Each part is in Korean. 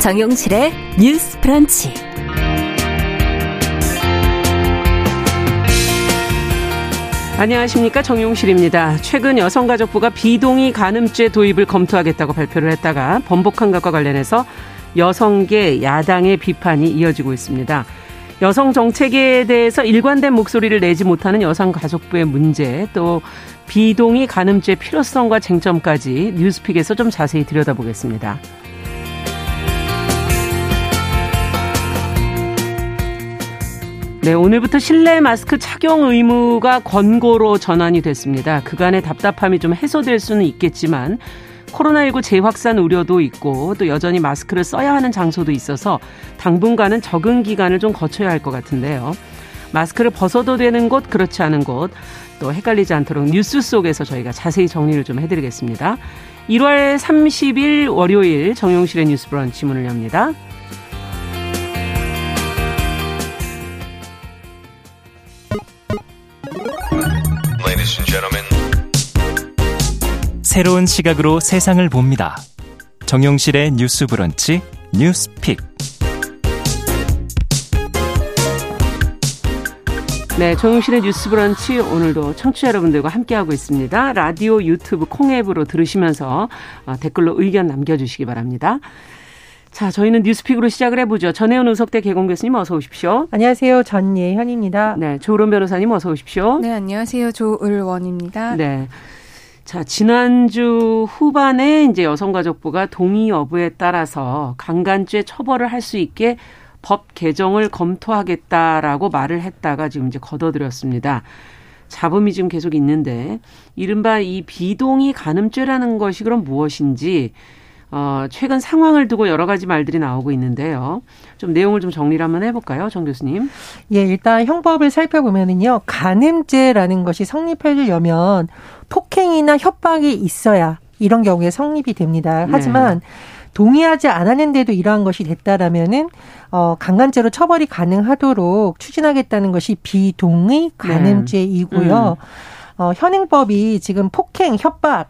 정용실의 뉴스 프런치. 안녕하십니까 정용실입니다. 최근 여성가족부가 비동의 간음죄 도입을 검토하겠다고 발표를 했다가 번복한 것과 관련해서 여성계 야당의 비판이 이어지고 있습니다. 여성 정책에 대해서 일관된 목소리를 내지 못하는 여성가족부의 문제 또 비동의 간음죄 필요성과 쟁점까지 뉴스픽에서 좀 자세히 들여다보겠습니다. 네, 오늘부터 실내 마스크 착용 의무가 권고로 전환이 됐습니다. 그간의 답답함이 좀 해소될 수는 있겠지만 코로나19 재확산 우려도 있고 또 여전히 마스크를 써야 하는 장소도 있어서 당분간은 적응 기간을 좀 거쳐야 할 것 같은데요. 마스크를 벗어도 되는 곳, 그렇지 않은 곳, 또 헷갈리지 않도록 뉴스 속에서 저희가 자세히 정리를 좀 해드리겠습니다. 1월 30일 월요일 정용실의 뉴스 브런치 문을 엽니다. 새로운 시각으로 세상을 봅니다. 정용실의 뉴스 브런치 뉴스픽. 네, 정용실의 뉴스 브런치 오늘도 청취자 여러분들과 함께하고 있습니다. 라디오, 유튜브, 콩앱으로 들으시면서 어, 댓글로 의견 남겨주시기 바랍니다. 자, 저희는 뉴스픽으로 시작을 해보죠. 전혜원 우석대 개공 교수님 어서 오십시오. 안녕하세요. 전예현입니다. 네, 조론 변호사님 어서 오십시오. 네, 안녕하세요. 조을원입니다. 네. 자, 지난주 후반에 이제 여성가족부가 동의 여부에 따라서 강간죄 처벌을 할 수 있게 법 개정을 검토하겠다라고 말을 했다가 지금 이제 걷어들였습니다. 잡음이 지금 계속 있는데 이른바 이 비동의 간음죄라는 것이 그럼 무엇인지 어, 최근 상황을 두고 여러 가지 말들이 나오고 있는데요. 좀 내용을 좀 정리를 한번 해볼까요, 정 교수님? 예, 일단 형법을 살펴보면은요, 간음죄라는 것이 성립하려면 폭행이나 협박이 있어야 이런 경우에 성립이 됩니다. 네. 하지만 네. 동의하지 않았는데도 이러한 것이 됐다라면은 어 강간죄로 처벌이 가능하도록 추진하겠다는 것이 비동의 간음죄이고요. 네. 음. 어, 현행법이 지금 폭행, 협박,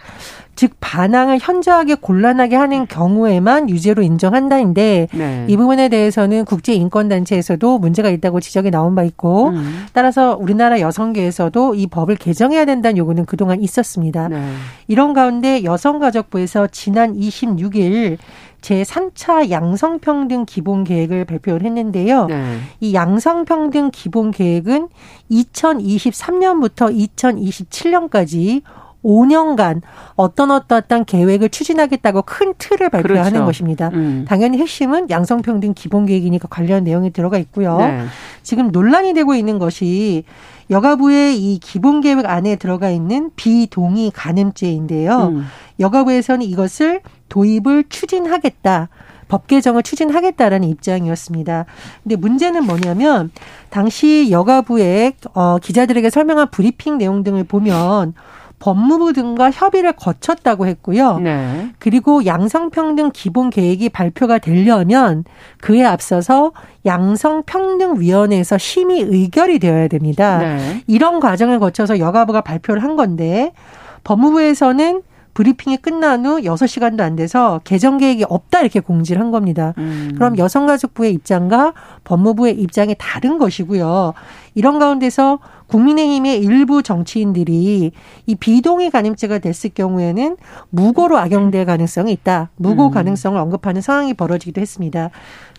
즉 반항을 현저하게 곤란하게 하는 경우에만 유죄로 인정한다인데 네. 이 부분에 대해서는 국제 인권 단체에서도 문제가 있다고 지적이 나온 바 있고 음. 따라서 우리나라 여성계에서도 이 법을 개정해야 된다는 요구는 그동안 있었습니다. 네. 이런 가운데 여성가족부에서 지난 26일 제3차 양성평등 기본 계획을 발표를 했는데요. 네. 이 양성평등 기본 계획은 2023년부터 2027년까지 5년간 어떤 어떠한 계획을 추진하겠다고 큰 틀을 발표하는 그렇죠. 것입니다. 음. 당연히 핵심은 양성평등 기본계획이니까 관련 내용이 들어가 있고요. 네. 지금 논란이 되고 있는 것이 여가부의 이 기본계획 안에 들어가 있는 비동의 간음죄인데요. 음. 여가부에서는 이것을 도입을 추진하겠다. 법 개정을 추진하겠다라는 입장이었습니다. 근데 문제는 뭐냐면 당시 여가부의 어 기자들에게 설명한 브리핑 내용 등을 보면 법무부 등과 협의를 거쳤다고 했고요. 네. 그리고 양성평등 기본 계획이 발표가 되려면 그에 앞서서 양성평등위원회에서 심의 의결이 되어야 됩니다. 네. 이런 과정을 거쳐서 여가부가 발표를 한 건데 법무부에서는 브리핑이 끝난 후 6시간도 안 돼서 개정 계획이 없다 이렇게 공지를 한 겁니다. 음. 그럼 여성가족부의 입장과 법무부의 입장이 다른 것이고요. 이런 가운데서 국민의힘의 일부 정치인들이 이 비동의 간음죄가 됐을 경우에는 무고로 악용될 가능성이 있다. 무고 음. 가능성을 언급하는 상황이 벌어지기도 했습니다.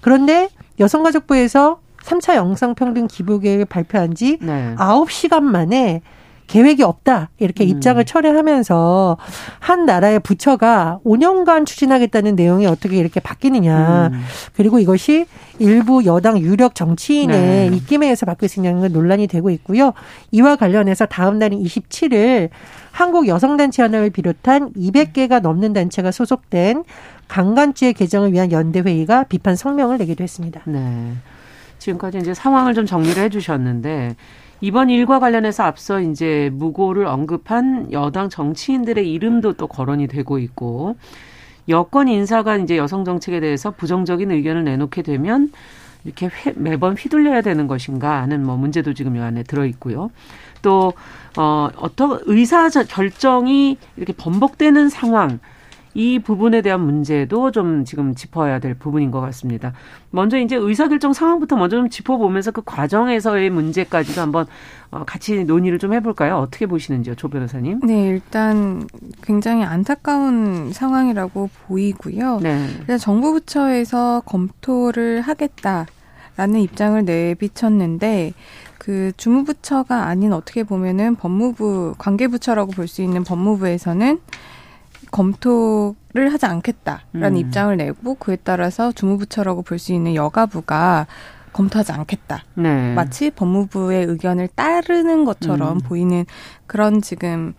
그런데 여성가족부에서 3차 영상평등 기부계획을 발표한 지 네. 9시간 만에 계획이 없다 이렇게 음. 입장을 철회하면서 한 나라의 부처가 5년간 추진하겠다는 내용이 어떻게 이렇게 바뀌느냐 음. 그리고 이것이 일부 여당 유력 정치인의 네. 입김에 의해서 바뀔 수 있는 논란이 되고 있고요. 이와 관련해서 다음 날인 27일 한국 여성단체연합을 비롯한 200개가 넘는 단체가 소속된 강간죄 개정을 위한 연대회의가 비판 성명을 내기도 했습니다. 네. 지금까지 이제 상황을 좀 정리를 해주셨는데 이번 일과 관련해서 앞서 이제 무고를 언급한 여당 정치인들의 이름도 또 거론이 되고 있고 여권 인사가 이제 여성 정책에 대해서 부정적인 의견을 내놓게 되면 이렇게 회, 매번 휘둘려야 되는 것인가 하는 뭐 문제도 지금 이 안에 들어 있고요. 또 어, 어떤 의사 결정이 이렇게 번복되는 상황 이 부분에 대한 문제도 좀 지금 짚어야 될 부분인 것 같습니다. 먼저 이제 의사결정 상황부터 먼저 좀 짚어보면서 그 과정에서의 문제까지도 한번 어, 같이 논의를 좀 해볼까요? 어떻게 보시는지요, 조 변호사님? 네, 일단 굉장히 안타까운 상황이라고 보이고요. 네. 그래서 정부 부처에서 검토를 하겠다라는 입장을 내비쳤는데 그 주무부처가 아닌 어떻게 보면은 법무부 관계부처라고 볼 수 있는 법무부에서는 검토를 하지 않겠다라는 음. 입장을 내고 그에 따라서 주무부처라고 볼 수 있는 여가부가 검토하지 않겠다. 네. 마치 법무부의 의견을 따르는 것처럼 음. 보이는 그런 지금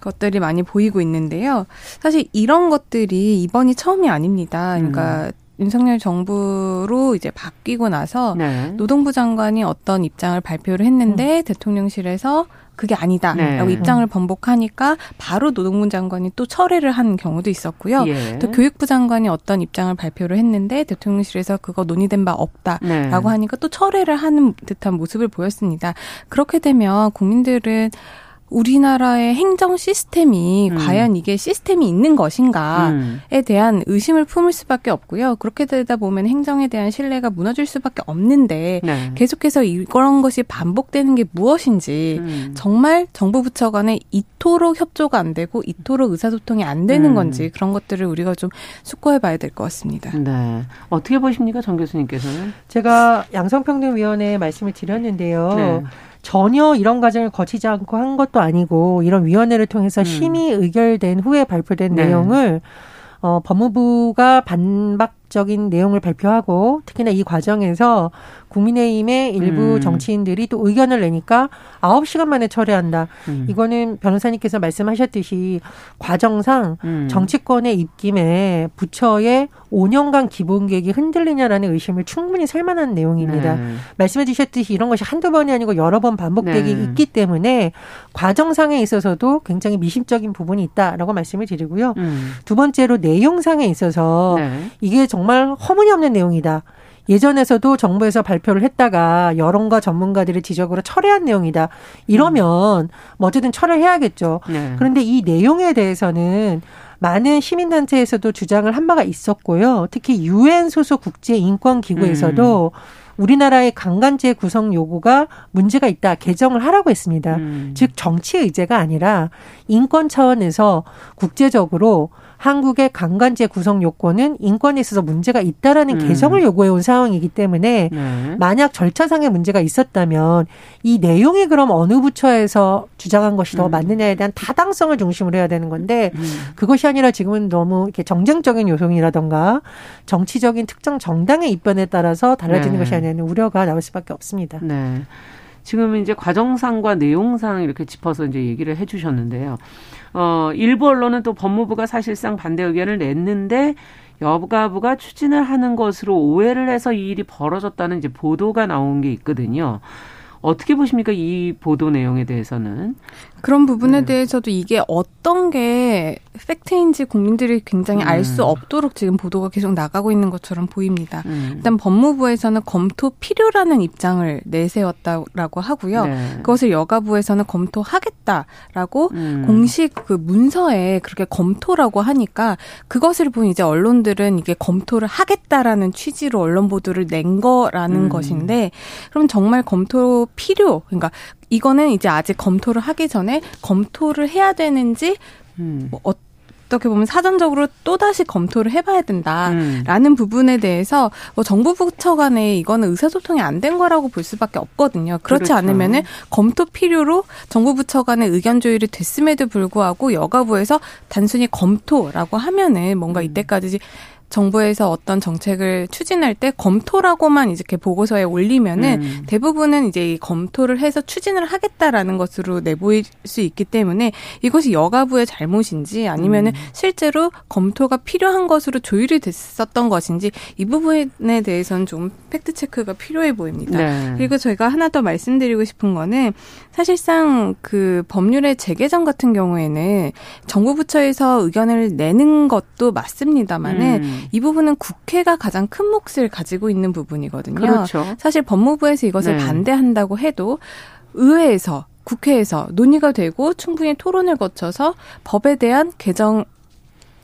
것들이 많이 보이고 있는데요. 사실 이런 것들이 이번이 처음이 아닙니다. 그러니까 음. 윤석열 정부로 이제 바뀌고 나서 네. 노동부 장관이 어떤 입장을 발표를 했는데 음. 대통령실에서 그게 아니다라고 네. 입장을 번복하니까 바로 노동부 장관이 또 철회를 한 경우도 있었고요. 예. 또 교육부 장관이 어떤 입장을 발표를 했는데 대통령실에서 그거 논의된 바 없다라고 네. 하니까 또 철회를 하는 듯한 모습을 보였습니다. 그렇게 되면 국민들은 우리나라의 행정 시스템이 음. 과연 이게 시스템이 있는 것인가에 음. 대한 의심을 품을 수밖에 없고요. 그렇게 되다 보면 행정에 대한 신뢰가 무너질 수밖에 없는데 네. 계속해서 이런 것이 반복되는 게 무엇인지 음. 정말 정부 부처 간에 이토록 협조가 안 되고 이토록 의사소통이 안 되는 음. 건지 그런 것들을 우리가 좀 숙고해 봐야 될 것 같습니다. 네. 어떻게 보십니까? 정 교수님께서는? 제가 양성평등위원회에 말씀을 드렸는데요. 네. 전혀 이런 과정을 거치지 않고 한 것도 아니고 이런 위원회를 통해서 음. 심의 의결된 후에 발표된 네. 내용을 어, 법무부가 반박적인 내용을 발표하고 특히나 이 과정에서 국민의힘의 일부 음. 정치인들이 또 의견을 내니까 아홉 시간 만에 철회한다. 음. 이거는 변호사님께서 말씀하셨듯이 과정상 음. 정치권의 입김에 부처의 5년간 기본 계획이 흔들리냐라는 의심을 충분히 살 만한 내용입니다. 네. 말씀해 주셨듯이 이런 것이 한두 번이 아니고 여러 번 반복되기 네. 있기 때문에 과정상에 있어서도 굉장히 미심적인 부분이 있다라고 말씀을 드리고요. 음. 두 번째로 내용상에 있어서 네. 이게 정말 허무니없는 내용이다. 예전에서도 정부에서 발표를 했다가 여론과 전문가들의 지적으로 철회한 내용이다. 이러면 뭐 어쨌든 철회해야겠죠. 네. 그런데 이 내용에 대해서는 많은 시민단체에서도 주장을 한 바가 있었고요. 특히 유엔 소속 국제 인권 기구에서도 음. 우리나라의 강간죄 구성 요구가 문제가 있다 개정을 하라고 했습니다. 음. 즉 정치 의제가 아니라 인권 차원에서 국제적으로 한국의 강간죄 구성 요건은 인권에 있어서 문제가 있다라는 음. 개정을 요구해온 상황이기 때문에 네. 만약 절차상의 문제가 있었다면 이 내용이 그럼 어느 부처에서 주장한 것이 더 음. 맞느냐에 대한 타당성을 중심으로 해야 되는 건데 음. 그것이 아니라 지금은 너무 이렇게 정쟁적인 요소이라던가 정치적인 특정 정당의 입변에 따라서 달라지는 네. 것이 아니냐는 우려가 나올 수밖에 없습니다. 네. 지금 이제 과정상과 내용상 이렇게 짚어서 이제 얘기를 해 주셨는데요. 어, 일부 언론은 또 법무부가 사실상 반대 의견을 냈는데 여가부가 추진을 하는 것으로 오해를 해서 이 일이 벌어졌다는 이제 보도가 나온 게 있거든요. 어떻게 보십니까? 이 보도 내용에 대해서는? 그런 부분에 네. 대해서도 이게 어떤 게 팩트인지 국민들이 굉장히 음. 알수 없도록 지금 보도가 계속 나가고 있는 것처럼 보입니다. 음. 일단 법무부에서는 검토 필요라는 입장을 내세웠다라고 하고요. 네. 그것을 여가부에서는 검토하겠다라고 음. 공식 그 문서에 그렇게 검토라고 하니까 그것을 본 이제 언론들은 이게 검토를 하겠다라는 취지로 언론 보도를 낸 거라는 음. 것인데 그럼 정말 검토 필요 그러니까 이거는 이제 아직 검토를 하기 전에 검토를 해야 되는지 음. 뭐 어떻게 보면 사전적으로 또 다시 검토를 해봐야 된다라는 음. 부분에 대해서 뭐 정부 부처 간에 이거는 의사소통이 안 된 거라고 볼 수밖에 없거든요. 그렇지 그렇죠. 않으면은 검토 필요로 정부 부처 간의 의견 조율이 됐음에도 불구하고 여가부에서 단순히 검토라고 하면은 뭔가 음. 이때까지 정부에서 어떤 정책을 추진할 때 검토라고만 이렇게 보고서에 올리면은 음. 대부분은 이제 이 검토를 해서 추진을 하겠다라는 것으로 내보일 수 있기 때문에 이것이 여가부의 잘못인지 아니면은 음. 실제로 검토가 필요한 것으로 조율이 됐었던 것인지 이 부분에 대해서는 좀 팩트 체크가 필요해 보입니다. 네. 그리고 저희가 하나 더 말씀드리고 싶은 거는 사실상 그 법률의 재개정 같은 경우에는 정부 부처에서 의견을 내는 것도 맞습니다만은 음. 이 부분은 국회가 가장 큰 몫을 가지고 있는 부분이거든요. 그렇죠. 사실 법무부에서 이것을 네. 반대한다고 해도 의회에서 국회에서 논의가 되고 충분히 토론을 거쳐서 법에 대한 개정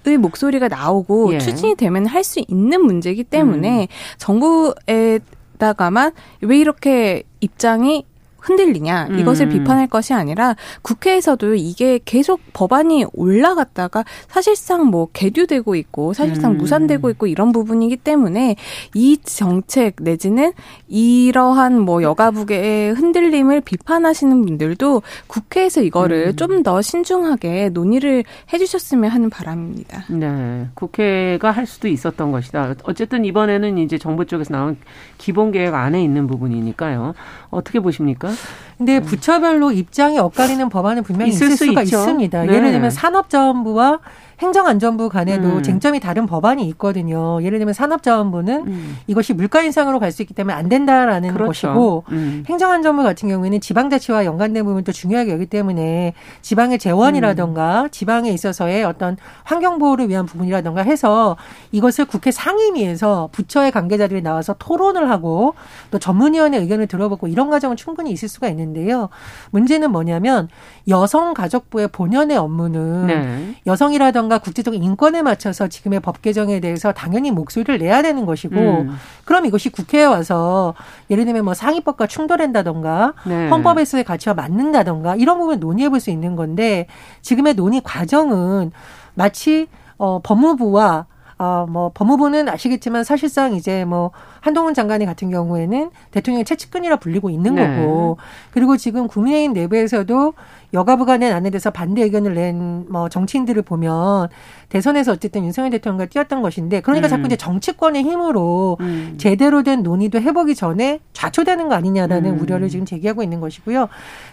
의 목소리가 나오고 예. 추진이 되면 할 수 있는 문제이기 때문에 음. 정부에다가만 왜 이렇게 입장이 흔들리냐 이것을 음. 비판할 것이 아니라 국회에서도 이게 계속 법안이 올라갔다가 사실상 뭐 개류되고 있고 사실상 음. 무산되고 있고 이런 부분이기 때문에 이 정책 내지는 이러한 뭐 여가부의 흔들림을 비판하시는 분들도 국회에서 이거를 음. 좀더 신중하게 논의를 해주셨으면 하는 바람입니다. 네, 국회가 할 수도 있었던 것이다. 어쨌든 이번에는 이제 정부 쪽에서 나온 기본 계획 안에 있는 부분이니까요. 어떻게 보십니까? Yeah. 근데 음. 부처별로 입장이 엇갈리는 법안은 분명히 있을, 있을 수가 있죠. 있습니다. 네. 예를 들면 산업자원부와 행정안전부 간에도 음. 쟁점이 다른 법안이 있거든요. 예를 들면 산업자원부는 음. 이것이 물가 인상으로 갈 수 있기 때문에 안 된다라는 그렇죠. 것이고 음. 행정안전부 같은 경우에는 지방자치와 연관된 부분도 중요하게 여기 때문에 지방의 재원이라던가 음. 지방에 있어서의 어떤 환경보호를 위한 부분이라던가 해서 이것을 국회 상임위에서 부처의 관계자들이 나와서 토론을 하고 또 전문위원회 의견을 들어보고 이런 과정은 충분히 있을 수가 있는데 요. 문제는 뭐냐면 여성가족부의 본연의 업무는 네. 여성이라던가 국제적 인권에 맞춰서 지금의 법 개정에 대해서 당연히 목소리를 내야 되는 것이고 음. 그럼 이것이 국회에 와서 예를 들면 뭐 상위법과 충돌한다던가 네. 헌법에서의 가치와 맞는다던가 이런 부분 논의해 볼 수 있는 건데 지금의 논의 과정은 마치 어 법무부와 어, 뭐, 법무부는 아시겠지만 사실상 이제 뭐, 한동훈 장관이 같은 경우에는 대통령의 채측근이라 불리고 있는 네. 거고, 그리고 지금 국민의힘 내부에서도 여가부가 낸 안에 대해서 반대 의견을 낸 뭐 정치인들을 보면 대선에서 어쨌든 윤석열 대통령과 뛰었던 것인데 그러니까 음. 자꾸 이제 정치권의 힘으로 음. 제대로 된 논의도 해보기 전에 좌초되는 거 아니냐라는 음. 우려를 지금 제기하고 있는 것이고요.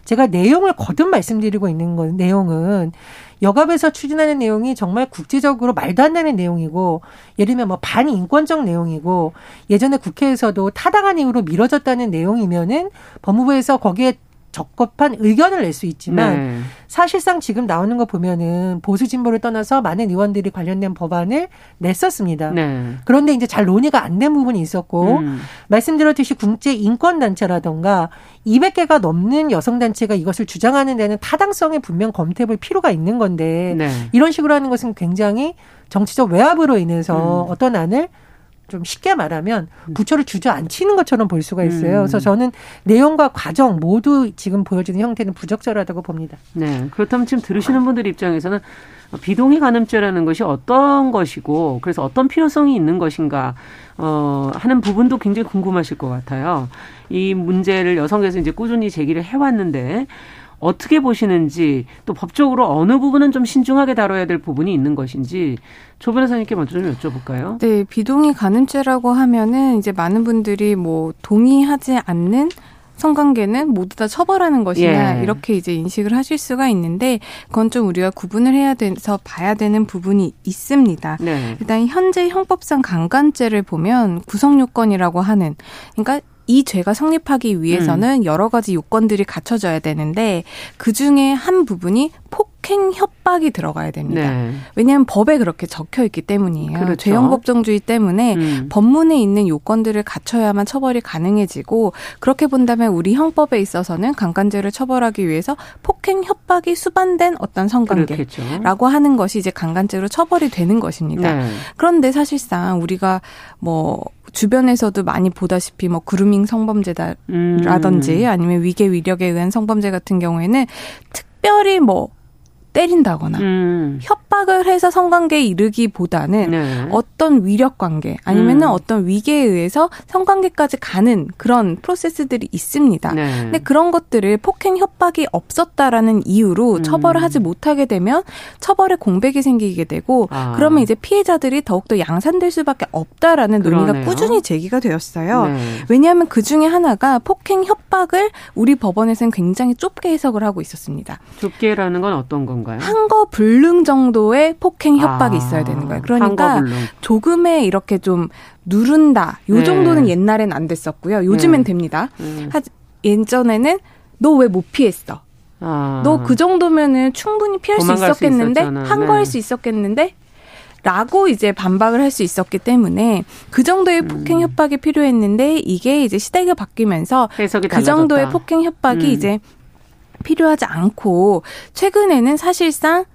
제가 내용을 거듭 말씀드리고 있는 건 내용은 여갑에서 추진하는 내용이 정말 국제적으로 말도 안 되는 내용이고 예를 들면 뭐 반인권적 내용이고 예전에 국회에서도 타당한 이유로 미뤄졌다는 내용이면은 법무부에서 거기에 적법한 의견을 낼 수 있지만 네. 사실상 지금 나오는 거 보면은 보수 진보를 떠나서 많은 의원들이 관련된 법안을 냈었습니다. 네. 그런데 이제 잘 논의가 안 된 부분이 있었고 음. 말씀드렸듯이 국제 인권 단체라던가 200개가 넘는 여성 단체가 이것을 주장하는 데는 타당성에 분명 검토해 볼 필요가 있는 건데 네. 이런 식으로 하는 것은 굉장히 정치적 외압으로 인해서 음. 어떤 안을 좀 쉽게 말하면 음. 부처를 주저앉히는 것처럼 볼 수가 있어요. 음. 그래서 저는 내용과 과정 모두 지금 보여지는 형태는 부적절하다고 봅니다. 네. 그렇다면 지금 들으시는 분들 입장에서는 비동의 간음죄라는 것이 어떤 것이고 그래서 어떤 필요성이 있는 것인가 어 하는 부분도 굉장히 궁금하실 것 같아요. 이 문제를 여성에서 이제 꾸준히 제기를 해왔는데 어떻게 보시는지 또 법적으로 어느 부분은 좀 신중하게 다뤄야 될 부분이 있는 것인지 조 변호사님께 먼저 좀 여쭤볼까요? 네, 비동의 간음죄라고 하면은 이제 많은 분들이 뭐 동의하지 않는 성관계는 모두 다 처벌하는 것이냐 예. 이렇게 이제 인식을 하실 수가 있는데 그건 좀 우리가 구분을 해야 돼서 봐야 되는 부분이 있습니다. 네. 일단 현재 형법상 강간죄를 보면 구성 요건이라고 하는 그러니까 이 죄가 성립하기 위해서는 음. 여러 가지 요건들이 갖춰져야 되는데 그 중에 한 부분이 폭행 협박이 들어가야 됩니다. 네. 왜냐하면 법에 그렇게 적혀 있기 때문이에요. 그렇죠. 죄형 법정주의 때문에 음. 법문에 있는 요건들을 갖춰야만 처벌이 가능해지고 그렇게 본다면 우리 형법에 있어서는 강간죄를 처벌하기 위해서 폭행 협박이 수반된 어떤 성관계라고 하는 것이 이제 강간죄로 처벌이 되는 것입니다. 네. 그런데 사실상 우리가 뭐 주변에서도 많이 보다시피 뭐 그루밍 성범죄다라든지 음. 아니면 위계 위력에 의한 성범죄 같은 경우에는 특별히 뭐 때린다거나 음. 협박을 해서 성관계에 이르기보다는 네. 어떤 위력 관계 아니면은 음. 어떤 위계에 의해서 성관계까지 가는 그런 프로세스들이 있습니다. 네. 근데 그런 것들을 폭행 협박이 없었다라는 이유로 음. 처벌을 하지 못하게 되면 처벌의 공백이 생기게 되고 아. 그러면 이제 피해자들이 더욱더 양산될 수밖에 없다라는 그러네요. 논의가 꾸준히 제기가 되었어요. 네. 왜냐하면 그 중에 하나가 폭행 협박을 우리 법원에서는 굉장히 좁게 해석을 하고 있었습니다. 좁게라는 건 어떤 건가요? 건가요? 한거 불능 정도의 폭행 협박이 아, 있어야 되는 거예요. 그러니까 조금의 이렇게 좀 누른다. 요 네. 정도는 옛날엔 안 됐었고요. 요즘엔 네. 됩니다. 네. 하, 예전에는 너 왜 못 피했어? 아. 너그 정도면은 충분히 피할 수 있었겠는데 한 거 할수 네. 있었겠는데 라고 이제 반박을 할 수 있었기 때문에 그 정도의 음. 폭행 협박이 필요했는데 이게 이제 시대가 바뀌면서 그 정도의 폭행 협박이 음. 이제 필요하지 않고 최근에는 사실상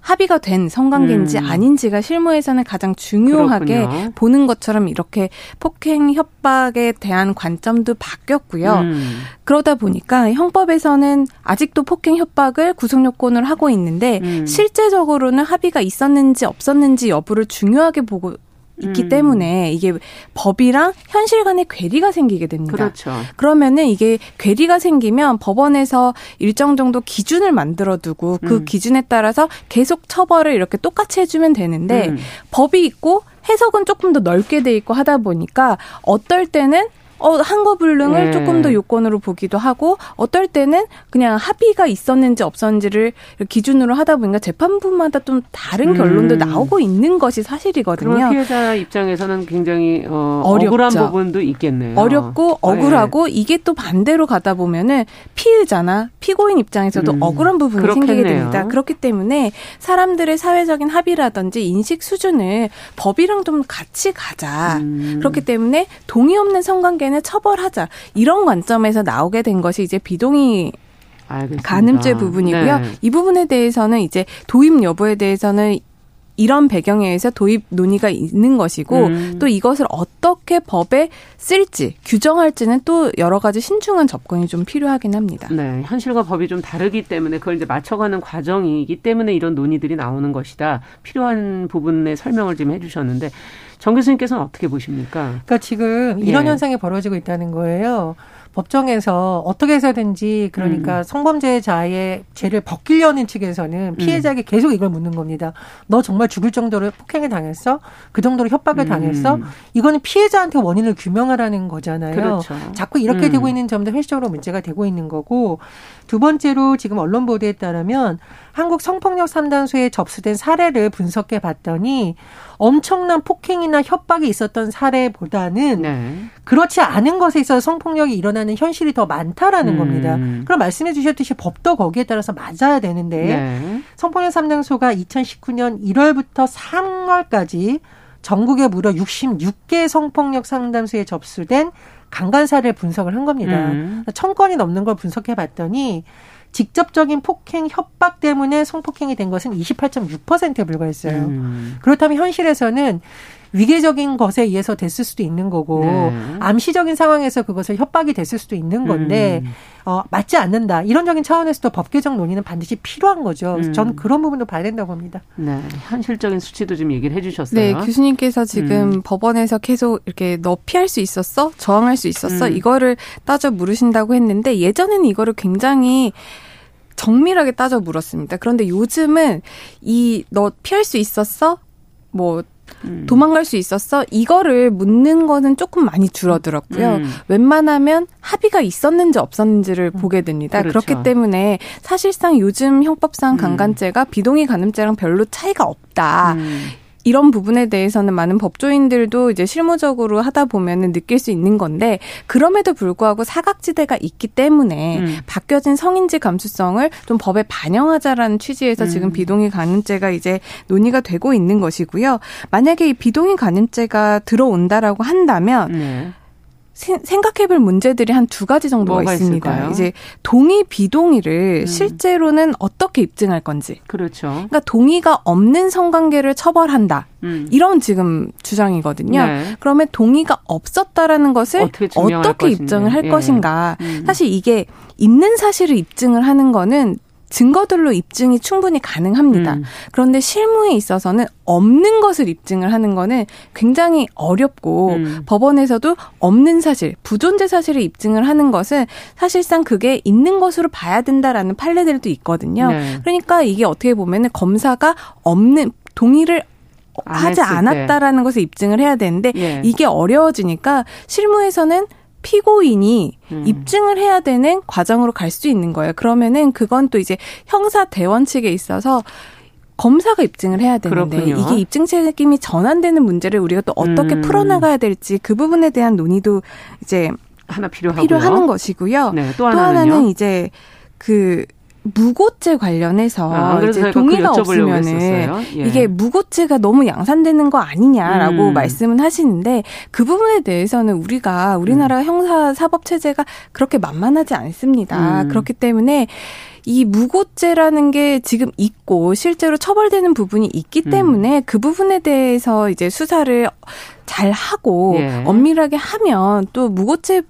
합의가 된 성관계인지 음. 아닌지가 실무에서는 가장 중요하게 그렇군요. 보는 것처럼 이렇게 폭행 협박에 대한 관점도 바뀌었고요. 음. 그러다 보니까 형법에서는 아직도 폭행 협박을 구속 요건을 하고 있는데 음. 실제적으로는 합의가 있었는지 없었는지 여부를 중요하게 보고 있기 음. 때문에 이게 법이랑 현실 간의 괴리가 생기게 됩니다. 그렇죠. 그러면은 이게 괴리가 생기면 법원에서 일정 정도 기준을 만들어 두고 그 음. 기준에 따라서 계속 처벌을 이렇게 똑같이 해주면 되는데 음. 법이 있고 해석은 조금 더 넓게 돼 있고 하다 보니까 어떨 때는 어, 한거불능을 네. 조금 더 요건으로 보기도 하고 어떨 때는 그냥 합의가 있었는지 없었는지를 기준으로 하다 보니까 재판부마다 좀 다른 결론도 음. 나오고 있는 것이 사실이거든요. 피해자 입장에서는 굉장히 어, 억울한 부분도 있겠네요. 어렵고 억울하고 네. 이게 또 반대로 가다 보면은 피의자나 피고인 입장에서도 음. 억울한 부분이 그렇겠네요. 생기게 됩니다. 그렇기 때문에 사람들의 사회적인 합의라든지 인식 수준을 법이랑 좀 같이 가자. 음. 그렇기 때문에 동의 없는 성관계 경우에는 처벌하자 이런 관점에서 나오게 된 것이 이제 비동의 알겠습니다. 가늠죄 부분이고요. 네. 이 부분에 대해서는 이제 도입 여부에 대해서는 이런 배경에 의해서 도입 논의가 있는 것이고 음. 또 이것을 어떻게 법에 쓸지 규정할지는 또 여러 가지 신중한 접근이 좀 필요하긴 합니다. 네, 현실과 법이 좀 다르기 때문에 그걸 이제 맞춰가는 과정이기 때문에 이런 논의들이 나오는 것이다. 필요한 부분의 설명을 좀 해주셨는데 정 교수님께서는 어떻게 보십니까? 그러니까 지금 이런 예. 현상이 벌어지고 있다는 거예요. 법정에서 어떻게 해서든지 그러니까 음. 성범죄자의 죄를 벗기려는 측에서는 피해자에게 음. 계속 이걸 묻는 겁니다. 너 정말 죽을 정도로 폭행을 당했어? 그 정도로 협박을 음. 당했어? 이거는 피해자한테 원인을 규명하라는 거잖아요. 그렇죠. 자꾸 이렇게 음. 되고 있는 점도 현실적으로 문제가 되고 있는 거고 두 번째로 지금 언론 보도에 따르면 한국 성폭력 상담소에 접수된 사례를 분석해 봤더니 엄청난 폭행이나 협박이 있었던 사례보다는 네. 그렇지 않은 것에 있어서 성폭력이 일어나는 현실이 더 많다라는 음. 겁니다. 그럼 말씀해 주셨듯이 법도 거기에 따라서 맞아야 되는데 네. 성폭력 상담소가 2019년 1월부터 3월까지 전국에 무려 66개 성폭력 상담소에 접수된 강간 사례 분석을 한 겁니다. 음. 천 건이 넘는 걸 분석해 봤더니 직접적인 폭행 협박 때문에 성폭행이 된 것은 28.6%에 불과했어요. 음. 그렇다면 현실에서는 위계적인 것에 의해서 됐을 수도 있는 거고 네. 암시적인 상황에서 그것을 협박이 됐을 수도 있는 건데 음. 어, 맞지 않는다 이런적인 차원에서도 법 개정 논의는 반드시 필요한 거죠. 음. 저는 그런 부분도 봐야 된다고 봅니다. 네, 현실적인 수치도 좀 얘기를 해주셨어요. 네, 교수님께서 지금 음. 법원에서 계속 이렇게 너 피할 수 있었어, 저항할 수 있었어 음. 이거를 따져 물으신다고 했는데 예전에는 이거를 굉장히 정밀하게 따져 물었습니다. 그런데 요즘은 이 너 피할 수 있었어? 뭐 음. 도망갈 수 있었어? 이거를 묻는 거는 조금 많이 줄어들었고요. 음. 웬만하면 합의가 있었는지 없었는지를 음. 보게 됩니다. 그렇죠. 그렇기 때문에 사실상 요즘 형법상 음. 강간죄가 비동의 가늠죄랑 별로 차이가 없다. 음. 이런 부분에 대해서는 많은 법조인들도 이제 실무적으로 하다 보면은 느낄 수 있는 건데 그럼에도 불구하고 사각지대가 있기 때문에 음. 바뀌어진 성인지 감수성을 좀 법에 반영하자라는 취지에서 음. 지금 비동의 간음죄가 이제 논의가 되고 있는 것이고요. 만약에 이 비동의 간음죄가 들어온다라고 한다면 네. 생각해볼 문제들이 한 두 가지 정도가 있습니다. 있을까요? 이제 동의 비동의를 음. 실제로는 어떻게 입증할 건지. 그렇죠. 그러니까 동의가 없는 성관계를 처벌한다. 음. 이런 지금 주장이거든요. 네. 그러면 동의가 없었다라는 것을 어떻게, 어떻게 입증을 할 예. 것인가. 음. 사실 이게 있는 사실을 입증을 하는 거는 증거들로 입증이 충분히 가능합니다. 음. 그런데 실무에 있어서는 없는 것을 입증을 하는 거는 굉장히 어렵고 음. 법원에서도 없는 사실, 부존재 사실을 입증을 하는 것은 사실상 그게 있는 것으로 봐야 된다라는 판례들도 있거든요. 네. 그러니까 이게 어떻게 보면은 검사가 없는 동의를 하지 않았다라는 것을 입증을 해야 되는데 예. 이게 어려워지니까 실무에서는 피고인이 음. 입증을 해야 되는 과정으로 갈 수 있는 거예요. 그러면은 그건 또 이제 형사 대원 측에 있어서 검사가 입증을 해야 되는데 그렇군요. 이게 입증 책임이 전환되는 문제를 우리가 또 어떻게 음. 풀어나가야 될지 그 부분에 대한 논의도 이제 하나 필요하고요. 필요하는 것이고요. 네, 또, 또 하나는 이제 그 무고죄 관련해서 아, 이제 그 동의가 그 없으면은 예. 이게 무고죄가 너무 양산되는 거 아니냐라고 음. 말씀은 하시는데 그 부분에 대해서는 우리가 우리나라 음. 형사 사법 체제가 그렇게 만만하지 않습니다. 음. 그렇기 때문에 이 무고죄라는 게 지금 있고 실제로 처벌되는 부분이 있기 음. 때문에 음. 그 부분에 대해서 이제 수사를 잘 하고 예. 엄밀하게 하면 또 무고죄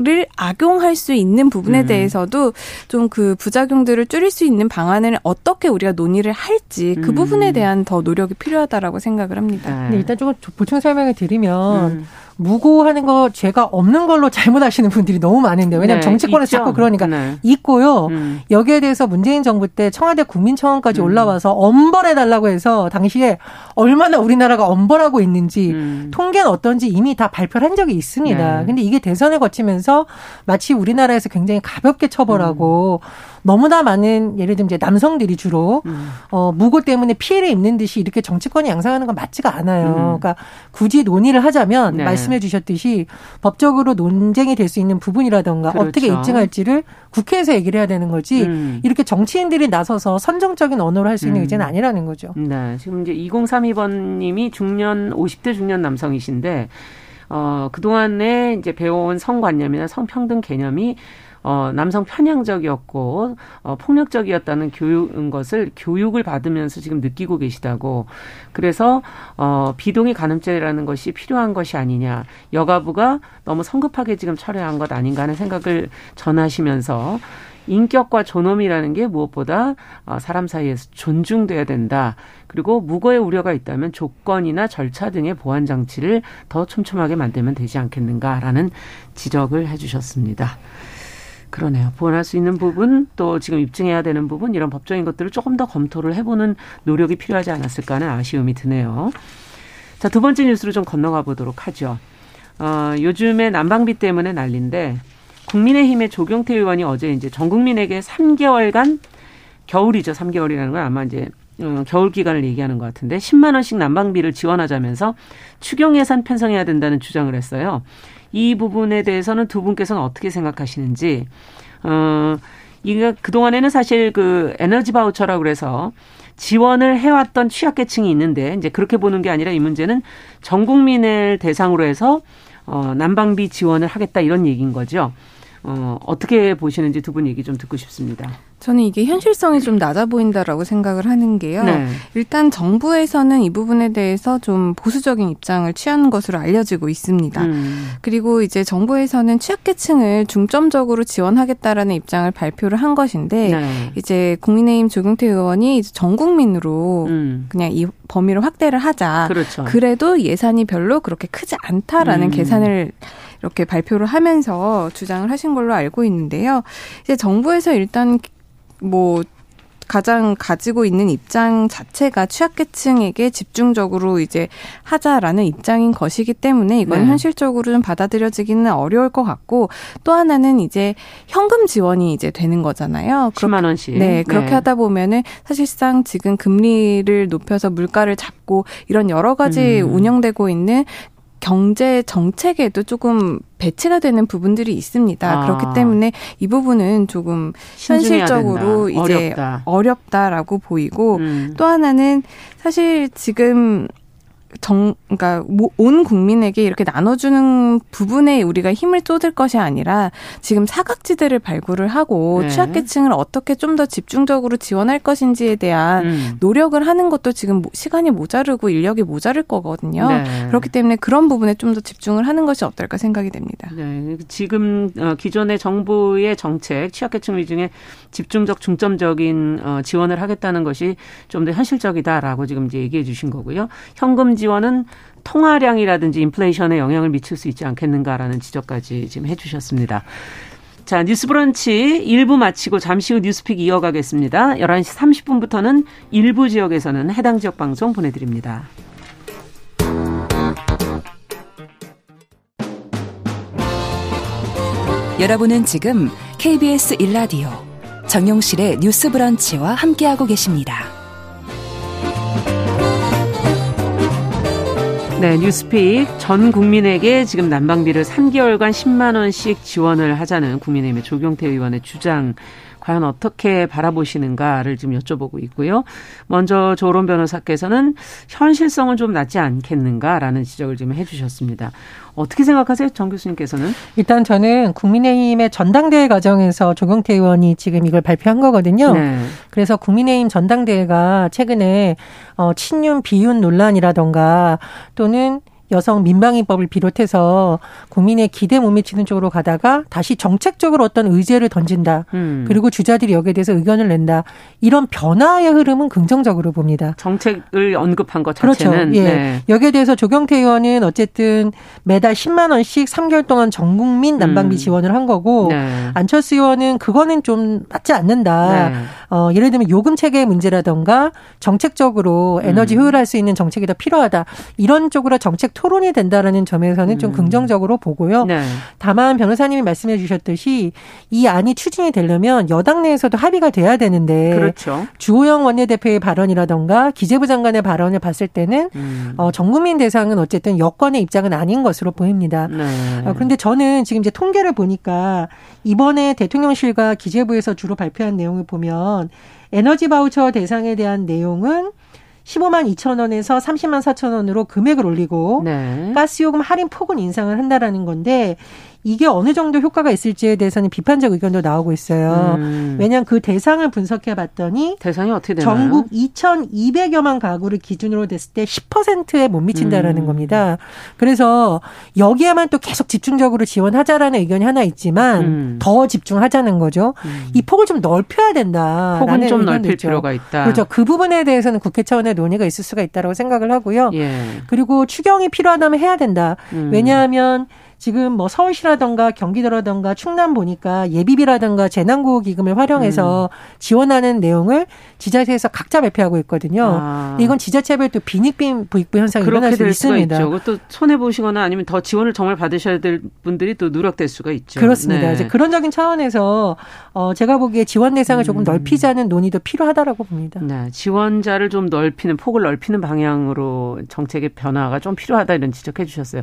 를 악용할 수 있는 부분에 음. 대해서도 좀 그 부작용들을 줄일 수 있는 방안을 어떻게 우리가 논의를 할지 그 음. 부분에 대한 더 노력이 필요하다라고 생각을 합니다. 네. 일단 조금 보충 설명을 드리면 음. 무고하는 거 죄가 없는 걸로 잘못하시는 분들이 너무 많은데 왜냐하면 네, 정치권에서 있죠. 자꾸 그러니까 네. 있고요. 음. 여기에 대해서 문재인 정부 때 청와대 국민청원까지 음. 올라와서 엄벌해 달라고 해서 당시에 얼마나 우리나라가 엄벌하고 있는지 음. 통계는 어떤지 이미 다 발표를 한 적이 있습니다. 네. 근데 이게 대선을 거치면서 마치 우리나라에서 굉장히 가볍게 처벌하고 음. 너무나 많은 예를 들면 이제 남성들이 주로 음. 어 무고 때문에 피해를 입는 듯이 이렇게 정치권이 양상하는 건 맞지가 않아요. 음. 그러니까 굳이 논의를 하자면 네. 말씀해 주셨듯이 법적으로 논쟁이 될 수 있는 부분이라던가 그렇죠. 어떻게 입증할지를 국회에서 얘기를 해야 되는 거지 음. 이렇게 정치인들이 나서서 선정적인 언어로 할 수 있는 음. 의제는 아니라는 거죠. 네. 지금 이제 2032번 님이 중년 50대 중년 남성이신데 어, 그동안에 이제 배워온 성관념이나 성평등 개념이 어, 남성 편향적이었고 어, 폭력적이었다는 교육인 것을 교육을 받으면서 지금 느끼고 계시다고. 그래서 어, 비동의 가늠죄라는 것이 필요한 것이 아니냐. 여가부가 너무 성급하게 지금 철회한 것 아닌가 하는 생각을 전하시면서 인격과 존엄이라는 게 무엇보다 어, 사람 사이에서 존중돼야 된다. 그리고 무고의 우려가 있다면 조건이나 절차 등의 보완 장치를 더 촘촘하게 만들면 되지 않겠는가라는 지적을 해주셨습니다. 그러네요. 보완할 수 있는 부분 또 지금 입증해야 되는 부분 이런 법적인 것들을 조금 더 검토를 해보는 노력이 필요하지 않았을까 하는 아쉬움이 드네요. 자, 두 번째 뉴스로 좀 건너가 보도록 하죠. 어, 요즘에 난방비 때문에 난린데 국민의힘의 조경태 의원이 어제 이제 전 국민에게 3개월간 겨울이죠. 3개월이라는 건 아마 이제 어, 겨울 기간을 얘기하는 것 같은데 10만 원씩 난방비를 지원하자면서 추경 예산 편성해야 된다는 주장을 했어요. 이 부분에 대해서는 두 분께서는 어떻게 생각하시는지 어 이게 그동안에는 사실 그 에너지 바우처라고 그래서 지원을 해왔던 취약계층이 있는데 이제 그렇게 보는 게 아니라 이 문제는 전 국민을 대상으로 해서 어 난방비 지원을 하겠다 이런 얘기인 거죠. 어 어떻게 보시는지 두 분 얘기 좀 듣고 싶습니다. 저는 이게 현실성이 좀 낮아 보인다라고 생각을 하는 게요. 네. 일단 정부에서는 이 부분에 대해서 좀 보수적인 입장을 취하는 것으로 알려지고 있습니다. 음. 그리고 이제 정부에서는 취약계층을 중점적으로 지원하겠다라는 입장을 발표를 한 것인데 네. 이제 국민의힘 조경태 의원이 이제 전 국민으로 음. 그냥 이 범위를 확대를 하자. 그렇죠. 그래도 예산이 별로 그렇게 크지 않다라는 음. 계산을 이렇게 발표를 하면서 주장을 하신 걸로 알고 있는데요. 이제 정부에서 일단 뭐 가장 가지고 있는 입장 자체가 취약계층에게 집중적으로 이제 하자라는 입장인 것이기 때문에 이건 네. 현실적으로 좀 받아들여지기는 어려울 것 같고 또 하나는 이제 현금 지원이 이제 되는 거잖아요. 10만 원씩. 네, 그렇게 네. 하다 보면은 사실상 지금 금리를 높여서 물가를 잡고 이런 여러 가지 음. 운영되고 있는 경제 정책에도 조금 배치가 되는 부분들이 있습니다. 아. 그렇기 때문에 이 부분은 조금 현실적으로 이제 어렵다. 어렵다 라고 보이고 음. 또 하나는 사실 지금 정, 그러니까 온 국민에게 이렇게 나눠주는 부분에 우리가 힘을 쏟을 것이 아니라 지금 사각지대를 발굴을 하고 네. 취약계층을 어떻게 좀 더 집중적으로 지원할 것인지에 대한 음. 노력을 하는 것도 지금 시간이 모자르고 인력이 모자랄 거거든요. 네. 그렇기 때문에 그런 부분에 좀 더 집중을 하는 것이 어떨까 생각이 됩니다. 네. 지금 어, 기존의 정부의 정책 취약계층 위중에 집중적 중점적인 어, 지원을 하겠다는 것이 좀 더 현실적이다라고 지금 이제 얘기해 주신 거고요. 현금 지원 은 통화량이라든지 인플레이션에 영향을 미칠 수 있지 않겠는가라는 지적까지 지금 해주셨습니다. 자, 뉴스 브런치 1부 마치고 잠시 후 뉴스픽 이어가겠습니다. 11시 30분부터는 일부 지역에서는 해당 지역 방송 보내드립니다. 여러분은 지금 KBS 1라디오 정용실의 뉴스 브런치와 함께하고 계십니다. 네, 뉴스픽 전 국민에게 지금 난방비를 3개월간 10만 원씩 지원을 하자는 국민의힘의 조경태 의원의 주장 과연 어떻게 바라보시는가를 지금 여쭤보고 있고요. 먼저 조론 변호사께서는 현실성은 좀 낮지 않겠는가라는 지적을 지금 해주셨습니다. 어떻게 생각하세요, 정 교수님께서는? 일단 저는 국민의힘의 전당대회 과정에서 조경태 의원이 지금 이걸 발표한 거거든요. 네. 그래서 국민의힘 전당대회가 최근에 어, 친윤 비윤 논란이라던가 또는 여성 민방위법을 비롯해서 국민의 기대 못 미치는 쪽으로 가다가 다시 정책적으로 어떤 의제를 던진다. 음. 그리고 주자들이 여기에 대해서 의견을 낸다. 이런 변화의 흐름은 긍정적으로 봅니다. 정책을 언급한 것 자체는. 그렇죠. 예. 네. 여기에 대해서 조경태 의원은 어쨌든 매달 10만 원씩 3개월 동안 전 국민 난방비 음. 지원을 한 거고 네. 안철수 의원은 그거는 좀 맞지 않는다. 네. 어, 예를 들면 요금 체계의 문제라던가 정책적으로 에너지 음. 효율할 수 있는 정책이 더 필요하다. 이런 쪽으로 정책 토론이 된다라는 점에서는 음. 좀 긍정적으로 보고요. 네. 다만 변호사님이 말씀해 주셨듯이 이 안이 추진이 되려면 여당 내에서도 합의가 돼야 되는데 그렇죠. 주호영 원내대표의 발언이라던가 기재부 장관의 발언을 봤을 때는 음. 어, 전국민 대상은 어쨌든 여권의 입장은 아닌 것으로 보입니다. 네. 어, 그런데 저는 지금 이제 통계를 보니까 이번에 대통령실과 기재부에서 주로 발표한 내용을 보면 에너지 바우처 대상에 대한 내용은 15만 2천 원에서 30만 4천 원으로 금액을 올리고 네. 가스요금 할인 폭은 인상을 한다라는 건데 이게 어느 정도 효과가 있을지에 대해서는 비판적 의견도 나오고 있어요. 음. 왜냐하면 그 대상을 분석해 봤더니 대상이 어떻게 되나요? 전국 2,200여만 가구를 기준으로 됐을 때 10%에 못 미친다라는 음. 겁니다. 그래서 여기에만 또 계속 집중적으로 지원하자라는 의견이 하나 있지만 음. 더 집중하자는 거죠. 음. 이 폭을 좀 넓혀야 된다. 폭은 좀 넓힐 있죠. 필요가 있다. 그렇죠. 그 부분에 대해서는 국회 차원의 논의가 있을 수가 있다고 생각을 하고요. 예. 그리고 추경이 필요하다면 해야 된다. 음. 왜냐하면 지금 뭐 서울시라던가 경기도라던가 충남 보니까 예비비라던가 재난구호 기금을 활용해서 음. 지원하는 내용을 지자체에서 각자 발표하고 있거든요. 아. 이건 지자체별 또 빈익빈 부익부 현상이 일어날 수 있습니다. 또 손해 보시거나 아니면 더 지원을 정말 받으셔야 될 분들이 또 누락될 수가 있죠. 그렇습니다. 네. 이제 그런적인 차원에서 어 제가 보기에 지원 대상을 조금 음. 넓히자는 논의도 필요하다라고 봅니다. 네. 지원자를 좀 넓히는 폭을 넓히는 방향으로 정책의 변화가 좀 필요하다 이런 지적해 주셨어요.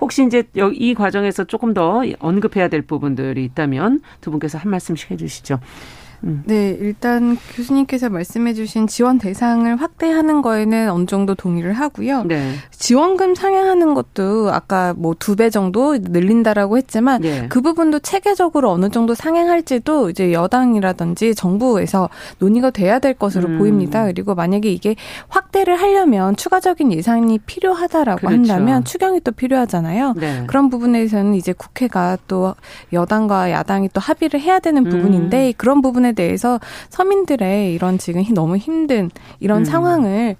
혹시 이제 이 과정에서 조금 더 언급해야 될 부분들이 있다면 두 분께서 한 말씀씩 해주시죠. 음. 네, 일단 교수님께서 말씀해주신 지원 대상을 확대하는 거에는 어느 정도 동의를 하고요. 네. 지원금 상향하는 것도 아까 뭐 두 배 정도 늘린다라고 했지만 네. 그 부분도 체계적으로 어느 정도 상향할지도 이제 여당이라든지 정부에서 논의가 돼야 될 것으로 음. 보입니다. 그리고 만약에 이게 확대를 하려면 추가적인 예산이 필요하다라고 그렇죠. 한다면 추경이 또 필요하잖아요. 네. 그런 부분에서는 이제 국회가 또 여당과 야당이 또 합의를 해야 되는 부분인데 음. 그런 부분에 대해서 서민들의 이런 지금 너무 힘든 이런 음. 상황을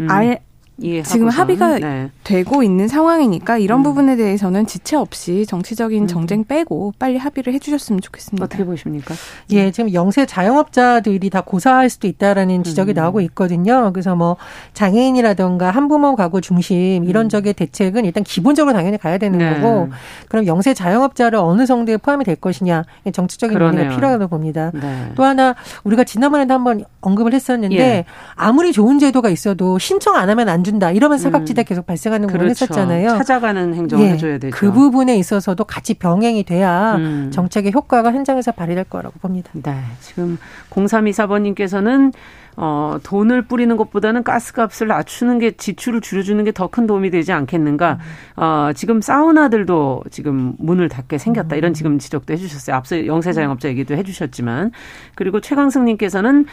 음. 알, 지금 합의가 네. 되고 있는 상황이니까 이런 음. 부분에 대해서는 지체 없이 정치적인 음. 정쟁 빼고 빨리 합의를 해주셨으면 좋겠습니다. 어떻게 보십니까? 예, 지금 영세 자영업자들이 다 고사할 수도 있다라는 지적이 음. 나오고 있거든요. 그래서 뭐 장애인이라든가 한부모 가구 중심 이런 음. 적의 대책은 일단 기본적으로 당연히 가야 되는 네. 거고 그럼 영세 자영업자를 어느 정도에 포함이 될 것이냐 정치적인 논의가 필요하다고 봅니다. 네. 또 하나 우리가 지난번에도 한번 언급을 했었는데 예. 아무리 좋은 제도가 있어도 신청 안 하면 안 준다. 이러면 사각지대 음. 계속 발생하는 부분 그렇죠. 했었잖아요. 찾아가는 행정을 예. 해줘야 되죠. 그 부분에 있어서도 같이 병행이 돼야 음. 정책의 효과가 현장에서 발휘될 거라고 봅니다. 네. 지금 0324번님께서는 어, 돈을 뿌리는 것보다는 가스값을 낮추는 게 지출을 줄여주는 게 더 큰 도움이 되지 않겠는가. 음. 어, 지금 사우나들도 지금 문을 닫게 생겼다. 이런 지금 지적도 해주셨어요. 앞서 영세 자영업자 얘기도 해주셨지만. 그리고 최강승님께서는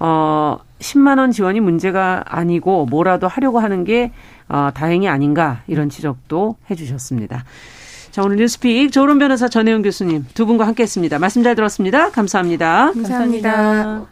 어, 10만 원 지원이 문제가 아니고 뭐라도 하려고 하는 게 어, 다행이 아닌가 이런 지적도 해주셨습니다. 자, 오늘 뉴스픽 조론 변호사 전혜영 교수님 두 분과 함께 했습니다. 말씀 잘 들었습니다. 감사합니다. 감사합니다.